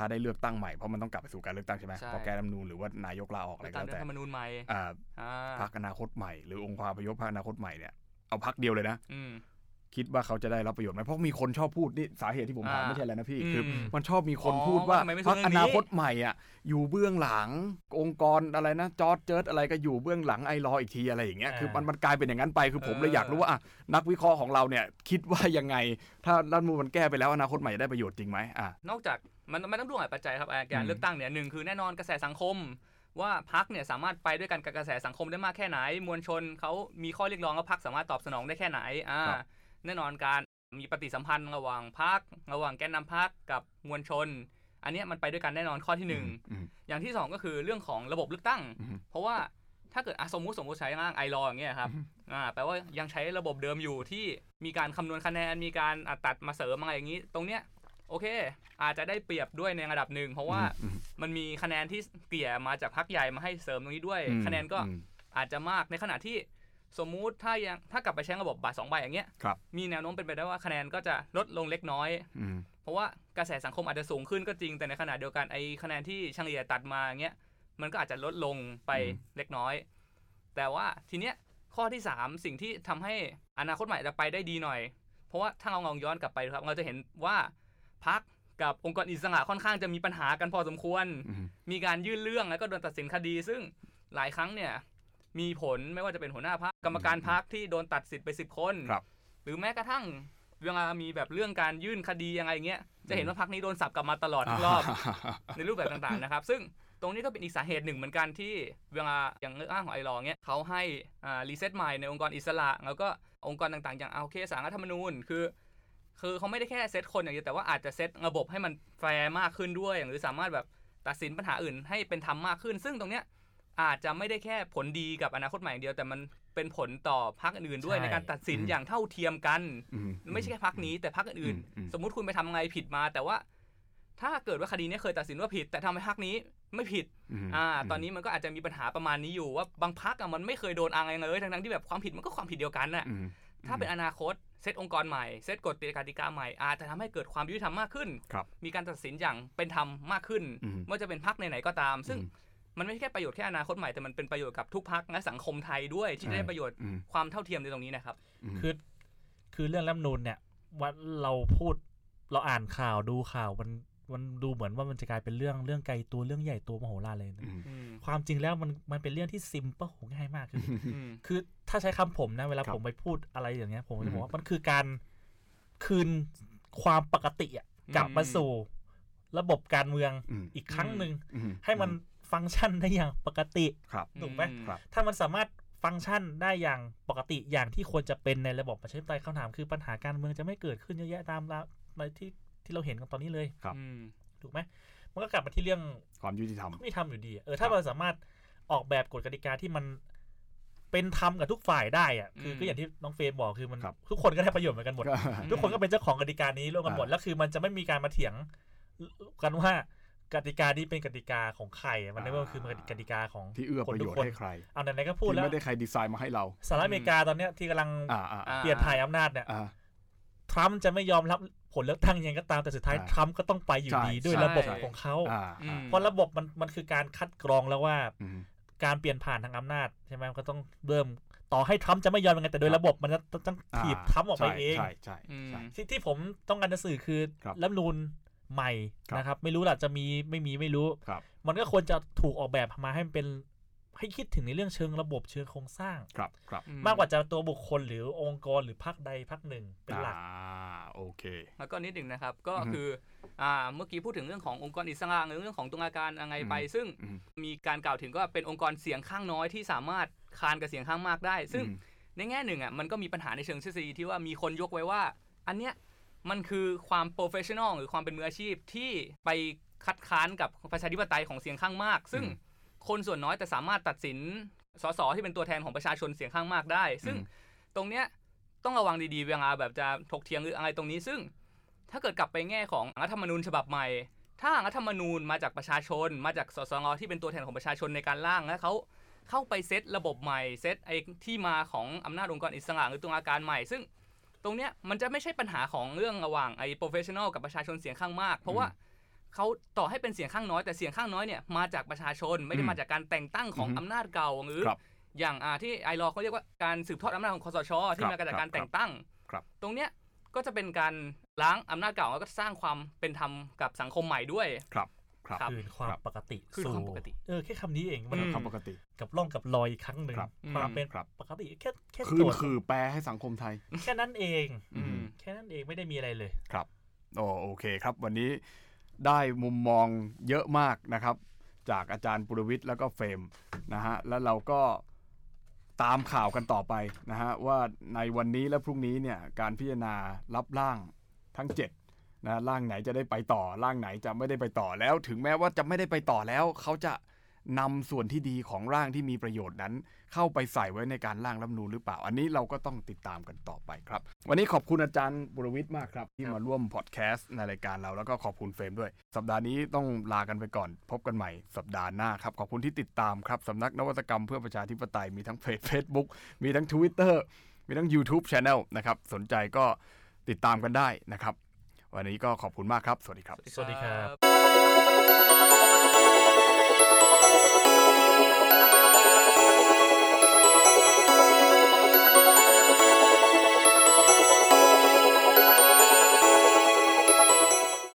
Speaker 1: ถ้าได้เลือกตั้งใหม่เพราะมันต้องกลับไปสู่การเลือกตั้งใช่ไหม
Speaker 2: ใช่
Speaker 1: พอแก้รัฐธรรมนูญหรือว่านายกลาออกอะไร
Speaker 2: ไป
Speaker 1: ก็
Speaker 2: ตาม
Speaker 1: แล้ว
Speaker 2: รัฐ
Speaker 1: แต่
Speaker 2: ธรรมนูญใหม่
Speaker 1: อ่า
Speaker 2: อ่า
Speaker 1: พรรคอนาคตใหม่หรือองค์ความพยพพรรคอนาคตใหม่เนี่ยเอาพรรคเดียวเลยนะ
Speaker 2: อืม
Speaker 1: คิดว่าเขาจะได้รับประโยชน์ไหมเพราะมีคนชอบพูดนี่สาเหตุที่ผมถาม
Speaker 2: อ่า
Speaker 1: ไม่ใช่อะไรนะพี่
Speaker 2: อืม
Speaker 1: คือ มันชอบมีคน
Speaker 2: อ๋อ
Speaker 1: พูดว่า
Speaker 2: ว่าทำไมไม่
Speaker 1: พรรค
Speaker 2: ซื้อเรื่
Speaker 1: อ
Speaker 2: องนี้
Speaker 1: นาคตใหม่อะอยู่เบื้องหลังองค์กรอะไรนะจอร์จเจิร์ดอะไรก็อยู่เบื้องหลังไอรออีกทีอะไรอย่างเงี้ย
Speaker 3: อ่า
Speaker 1: คือมันมันกลายเป็นอย่างนั้นไปคือผมเลย
Speaker 2: เออ
Speaker 1: อยากรู้ว่าอะนักวิเคราะห์ของเราเนี่ยคิดว่ายังไง ถ้ารัฐธรรมนูญมันแก้ไปแล้วอนาคตใหม่จะได้ประโยชน์จริงไหมอะ
Speaker 2: นอกจากมันมันต้องดูหลายปัจจัยครับอ่าการ
Speaker 1: อืม
Speaker 2: เลือกตั้งเนี่ยหนึ่งคือแน่นอนกระแสสังคมว่าพักเนี่ยสามารถไปด้วยกันกับกระแสสังคมได้มากแค่ไหน มวลชนเขามีข้อเรียกร้องว่าพักสามารถตอบสนองได้แค่ไหนอ่า
Speaker 1: ครับ
Speaker 2: แน่นอนการมีปฏิสัมพันธ์ระหว่างพักระหว่างแกนนำพักกับมวลชน อันเนี้ยมันไปด้วยกันแน่นอนข้อที่หนึ่ง
Speaker 1: อืม
Speaker 2: อย่างที่สองก็คือเรื่องของระบบเลือกตั้ง
Speaker 1: อืม
Speaker 2: เพราะว่าถ้าเกิดอะสมมุติสมมุติใช้ร่างไอรออย่างเงี้ยครับ
Speaker 1: อืม
Speaker 2: อ่าแปลว่ายังใช้ระบบเดิมอยู่ที่มีการคำนวณคะแนนมีการอะตัดมาเสริมอะไรอย่างนี้ ตรงเนี้ยโอเค อาจจะได้เปรียบด้วยในระดับหนึ่งเพราะว่า
Speaker 1: อืม
Speaker 2: มันมีคะแนนที่เกลี่ยมาจากพักใหญ่มาให้เสริมตรงนี้ด้วย
Speaker 1: อืม
Speaker 2: คะแนนก็
Speaker 1: อืม
Speaker 2: อาจจะมากในขณะที่ สมมุติถ้ายังถ้ากลับไปใช้ระบบบัตรสองใบอย่างเงี้ย
Speaker 1: ครับ
Speaker 2: มีแนวโน้มเป็นไปได้ว่าคะแนนก็จะลดลงเล็กน้อย
Speaker 1: อืม
Speaker 2: เพราะว่ากระแสสังคมอาจจะสูงขึ้นก็จริงแต่ในขณะเดียวกันไอ้คะแนนที่เฉลี่ยตัดมาอย่างเงี้ยมันก็อาจจะลดลงไปเล็กน้อย แต่ว่าทีเนี้ยข้อที่ 3 สิ่งที่ทำให้อนาคตใหม่จะไปได้ดีหน่อย เพราะว่าถ้าเราลองย้อนกลับไปครับเราจะเห็นว่าพักกับองค์กรอิสระค่อนข้างจะมีปัญหากันพอสมควร
Speaker 1: อืม
Speaker 2: มีการยื่นเรื่องแล้วก็โดนตัดสินคดี ซึ่งหลายครั้งเนี่ย มีผลไม่ว่าจะเป็นหัวหน้าพักกรรมการพักที่โดนตัดสิทธิ์ไปสิบคน
Speaker 1: ครับ
Speaker 2: หรือแม้กระทั่งเวลามีแบบเรื่องการยื่นคดีอะไรเงี้ยจะเห็นว่าพรรคนี้โดนสับกลับมาตลอดทุกรอบในรูปแบบต่างๆนะครับ ซึ่งตรงนี้ก็เป็นอีกสาเหตุหนึ่งเหมือนกันที่เวลาอย่างเรื่องร่างของ iLaw เนี้ยเขาให้อ่า reset ใหม่ในองค์กรอิสระ แล้วก็องค์กรต่างๆ อย่างเอาโอเคศาลรัฐธรรมนูญคือ คือเขาไม่ได้แค่เซตคนอย่างเดียวแต่ว่าอาจจะเซตระบบให้มันแฟร์มากขึ้นด้วยหรือสามารถแบบตัดสินปัญหาอื่นให้เป็นธรรมมากขึ้น ซึ่งตรงเนี้ย อาจจะไม่ได้แค่ผลดีกับอนาคตใหม่อย่างเดียว แต่มันเป็นผลต่อพรรคอื่นๆด้วย
Speaker 3: ใช่
Speaker 2: ในการตัดสิน
Speaker 1: อืม
Speaker 2: อย่างเท่าเทียมกัน
Speaker 1: อื
Speaker 2: ไม่ใช่แค่พักนี้แต่พักอื่น
Speaker 1: อืม
Speaker 2: ๆสมมุติคุณไปทำอะไรผิดมา แต่ว่า ถ้าเกิดว่าคดีนี้เคยตัดสินว่าผิด แต่ทำให้พักนี้ไม่ผิด
Speaker 1: ม
Speaker 2: อ่า ตอนนี้มันก็อาจจะมีปัญหาประมาณนี้อยู่ว่าบางพักอะมันไม่เคยโดนอะไรเลยทั้งๆที่แบบความผิดมันก็ความผิดเดียวกันน่ะ
Speaker 1: อืม
Speaker 2: ถ้าเป็นอนาคตเซตองค์กรใหม่เซตกฎกติกาใหม่อาจจะทำให้เกิดความยุติธรรมมากขึ้น
Speaker 1: ครับ
Speaker 2: มีการตัดสินอย่างเป็นธรรมมากขึ้น
Speaker 1: อืม
Speaker 2: ไม่ว่าจะเป็นพักไหนๆก็ตาม ซึ่ง
Speaker 1: อื ม
Speaker 2: มันไม่ใช่แค่ประโยชน์แค่อนาคตใหม่แต่มันเป็นประโยชน์กับทุกพักและสังคมไทยด้วยที่
Speaker 1: ใช่
Speaker 2: ได้ประโยชน์
Speaker 1: อืม
Speaker 2: ความเท่าเทียมในตรงนี้นะครับ
Speaker 1: ม
Speaker 3: คือคือเรื่องรัฐธรรมนูนเนี่ยว่าเราพูดเราอ่านข่าวดูข่าวมันมันดูเหมือนว่ามันจะกลายเป็นเรื่องเรื่องไกลตัวเรื่องใหญ่ตัวมโหฬารเลยนะ
Speaker 1: อืม
Speaker 2: อืม
Speaker 3: ความจริงแล้วมันมันเป็นเรื่องที่ซิมเปิลง่ายมากคือ
Speaker 2: อืม
Speaker 3: คือถ้าใช้คำผมนะเวลา
Speaker 1: ครับ
Speaker 3: ผมไปพูดอะไรอย่างเงี้ย ผมก็
Speaker 1: อื
Speaker 3: จะ
Speaker 1: ม
Speaker 3: บอกว่ามันคือการคืนความปกติอะกลับมาสู่ระบบการเมือง
Speaker 1: อืม
Speaker 3: อีกครั้งหนึ่ง
Speaker 1: อืม
Speaker 3: ให้มัน ฟังก์ชันได้อย่างปกติ
Speaker 1: ครับ
Speaker 3: ถูกไหม
Speaker 2: อื
Speaker 1: ครับ
Speaker 3: ถ้ามันสามารถฟังก์ชันได้อย่างปกติอย่างที่ควรจะเป็นในระบบประชาธิปไตยคำถามคือปัญหาการเมืองจะไม่เกิดขึ้นเยอะแยะตามละในที่ที่เราเห็นกันตอนนี้เลย
Speaker 1: ครับ
Speaker 2: อืม
Speaker 3: ถูกไหมมันก็กลับมาที่เรื่อง
Speaker 1: ความยุติธรรม
Speaker 3: ไม่ทำอยู่ดีอะเออถ้า
Speaker 1: ครับ
Speaker 3: เราสามารถออกแบบกฎกติกาที่มันเป็นธรรมกับทุกฝ่ายได้อะคือ
Speaker 2: อืม
Speaker 3: ก็อย่างที่น้องเฟรมบอกคือมัน
Speaker 1: ครับ
Speaker 3: ทุกคนก็ได้ประโยชน์เหมือนกันหมด
Speaker 1: ก็
Speaker 3: ทุกคนก็เป็นเจ้าของกติกานี้ร่วมกันหมด
Speaker 1: อ่า
Speaker 3: แล้วคือมันจะไม่มีการมาเถียงกันว่า กติกานี้เป็นกติกาของใครมันไม่ว่าคือมันกติกาของ
Speaker 1: ที่เอื้อประโยชน์ให้ใคร
Speaker 3: เอาไหนๆก็พูด
Speaker 1: ที่
Speaker 3: แล้ว
Speaker 1: ไม่ได้ใครดีไซน์มาให้เรา
Speaker 3: สหรัฐอเมริกาตอนเนี้ยที่กำลัง
Speaker 1: อ่าอ่า
Speaker 2: อ่า
Speaker 3: เปลี่ยนถ่ายอำนาจเนี่ย
Speaker 1: อ่า
Speaker 3: ทรัมป์จะไม่ยอมรับผลเลือกตั้งยังไงก็ตามแต่สุดท้าย
Speaker 1: อ่า
Speaker 3: ทรัมป์ก็ต้องไปอยู่
Speaker 1: ใช่
Speaker 3: ดีด้วย
Speaker 2: ใช่
Speaker 3: ระบบ
Speaker 2: ใช่
Speaker 3: ของเขา
Speaker 1: อ่า
Speaker 2: อื
Speaker 1: อ่าม
Speaker 3: เพราะระบบมันมันคือการคัดกรองแล้วว่า
Speaker 1: อืม
Speaker 3: การเปลี่ยนผ่านทางอำนาจใช่ไหมมันก็ต้องเริ่มต่อให้ทรัมป์จะไม่ยอมยังไงแต่โดย
Speaker 1: ครับ
Speaker 3: ระบบมันจะต้องถีบทรัมป์ออกไปเอง
Speaker 1: ใช่ใช่
Speaker 2: อืม
Speaker 1: ใช่
Speaker 3: ที่ที่ผมต้องการจะสื่อคือ
Speaker 1: ครับ
Speaker 3: รัฐธรรมนูน ใหม่
Speaker 1: ครับ
Speaker 3: นะครับ ไม่รู้ล่ะจะมีไม่มีไม่รู้
Speaker 1: ครับ
Speaker 3: มันก็ควรจะถูกออกแบบมาให้มันเป็นให้คิดถึงในเรื่องเชิงระบบเชิงโครงสร้าง
Speaker 1: ครับครับ
Speaker 2: อื
Speaker 3: มากกว่าจะตัวบุคคลหรือองค์กรหรือพรรคใดพรรคหนึ่งเป็นหลัก
Speaker 1: อ่าโอเค
Speaker 2: แล้วก็นิดหนึ่งนะครับก็
Speaker 1: อือฮึ
Speaker 2: คืออ่าเมื่อกี้พูดถึงเรื่องขององค์กรอิสระหรือเรื่องของตุลาการอะไรไป
Speaker 1: อืม
Speaker 2: ซึ่ง
Speaker 1: อืม
Speaker 2: มีการกล่าวถึงก็เป็นองค์กรเสียงข้างน้อยที่สามารถคานกับเสียงข้างมากได้ ซึ่ง
Speaker 1: อืม
Speaker 2: ในแง่หนึ่งอะมันก็มีปัญหาในเชิงทฤษฎีที่ว่ามีคนยกไว้ว่า อันเนี้ย มันคือความ professional หรือความเป็นมืออาชีพที่ไปคัดค้านกับประชาธิปไตยของเสียงข้างมาก ซึ่ง
Speaker 1: อืม
Speaker 2: คนส่วนน้อยแต่สามารถตัดสินสสที่เป็นตัวแทนของประชาชนเสียงข้างมากได้ ซึ่ง
Speaker 1: อืม
Speaker 2: ตรงเนี้ยต้องระวังดีๆเวลาแบบจะถกเถียงหรืออะไรตรงนี้ ซึ่งถ้าเกิดกลับไปแง่ของรัฐธรรมนูญฉบับใหม่ ถ้ารัฐธรรมนูญมาจากประชาชน มาจากสสรที่เป็นตัวแทนของประชาชนในการร่างแล้วเขาเข้าไปเซตระบบใหม่เซตไอ้ที่มาของอำนาจองค์กรอิสระหรือตุลาการใหม่ ซึ่ง ตรงเนี้ยมันจะไม่ใช่ปัญหาของเรื่องระหว่างไอ้ professional กับประชาชนเสียงข้างมาก เพราะว่าเขาต่อให้เป็นเสียงข้างน้อยแต่เสียงข้างน้อยเนี่ยมาจากประชาชนไม่ได้
Speaker 1: อืม
Speaker 2: มาจากการแต่งตั้งของ
Speaker 1: อือฮึ
Speaker 2: อำนาจเก่าหรือ
Speaker 1: ครับ
Speaker 2: อย่างอ่าที่ไอรอเขาเรียกว่าการสืบทอดอำนาจของคอสชที่
Speaker 1: ครับ
Speaker 2: มาจาก
Speaker 1: ครั
Speaker 2: การ
Speaker 1: บ
Speaker 2: แต่งตั้ง
Speaker 1: ครับ
Speaker 2: ตรงเนี้ยก็จะเป็นการล้างอำนาจเก่าแล้วก็สร้างความเป็นธรรมกับสังคมใหม่ด้วย
Speaker 1: ครับ ครับ
Speaker 2: ครับ
Speaker 3: คืนความ
Speaker 1: ครับ
Speaker 3: ปกติ
Speaker 2: คืนความปกติ
Speaker 3: เออแค่คำนี้เองมัน
Speaker 2: อืม
Speaker 1: ครับปกติ
Speaker 3: กับร่องกับรอยอีกครั้งหนึ่ง
Speaker 1: ครับ
Speaker 3: ความเป็น
Speaker 1: ครับ
Speaker 3: ปกติแค่แค่
Speaker 1: คื
Speaker 3: โจ
Speaker 1: น
Speaker 3: ทย์
Speaker 1: คือแปลให้สังคมไทย
Speaker 3: แค่นั้นเอง
Speaker 1: อืม
Speaker 3: แค่นั้นเองไม่ได้มีอะไรเลย
Speaker 1: ครับโอโอเคครับ วันนี้ได้มุมมองเยอะมากนะครับ จากอาจารย์ปุรวิทย์แล้วก็เฟรมนะฮะแล้วเราก็ตามข่าวกันต่อไปนะฮะว่าในวันนี้และพรุ่งนี้เนี่ยการพิจารณารับร่างทั้ง 7 นะร่างไหนจะได้ไปต่อร่างไหนจะไม่ได้ไปต่อแล้ว ถึงแม้ว่าจะไม่ได้ไปต่อแล้ว เขาจะนำส่วนที่ดีของร่างที่มีประโยชน์นั้น เข้าไปใส่ไว้ในการร่างรัฐมนูญหรือเปล่า อันนี้เราก็ต้องติดตามกันต่อไปครับ วันนี้ขอบคุณอาจารย์บุรวิทย์มากครับ ที่มาร่วมพอดแคสต์ในรายการเราแล้วก็ขอบคุณเฟรมด้วย สัปดาห์นี้ต้องลากันไปก่อน พบกันใหม่สัปดาห์หน้าครับ ขอบคุณที่ติดตามครับสำนักนวัตกรรมเพื่อประชาธิปไตยมีทั้งเพจ Facebook มีทั้ง Twitter มีทั้ง YouTube Channel นะครับสนใจก็ติดตามกันได้นะครับ วันนี้ก็ขอบคุณมากครับ สวัสดีครับ
Speaker 3: สวัสดีครั
Speaker 2: บ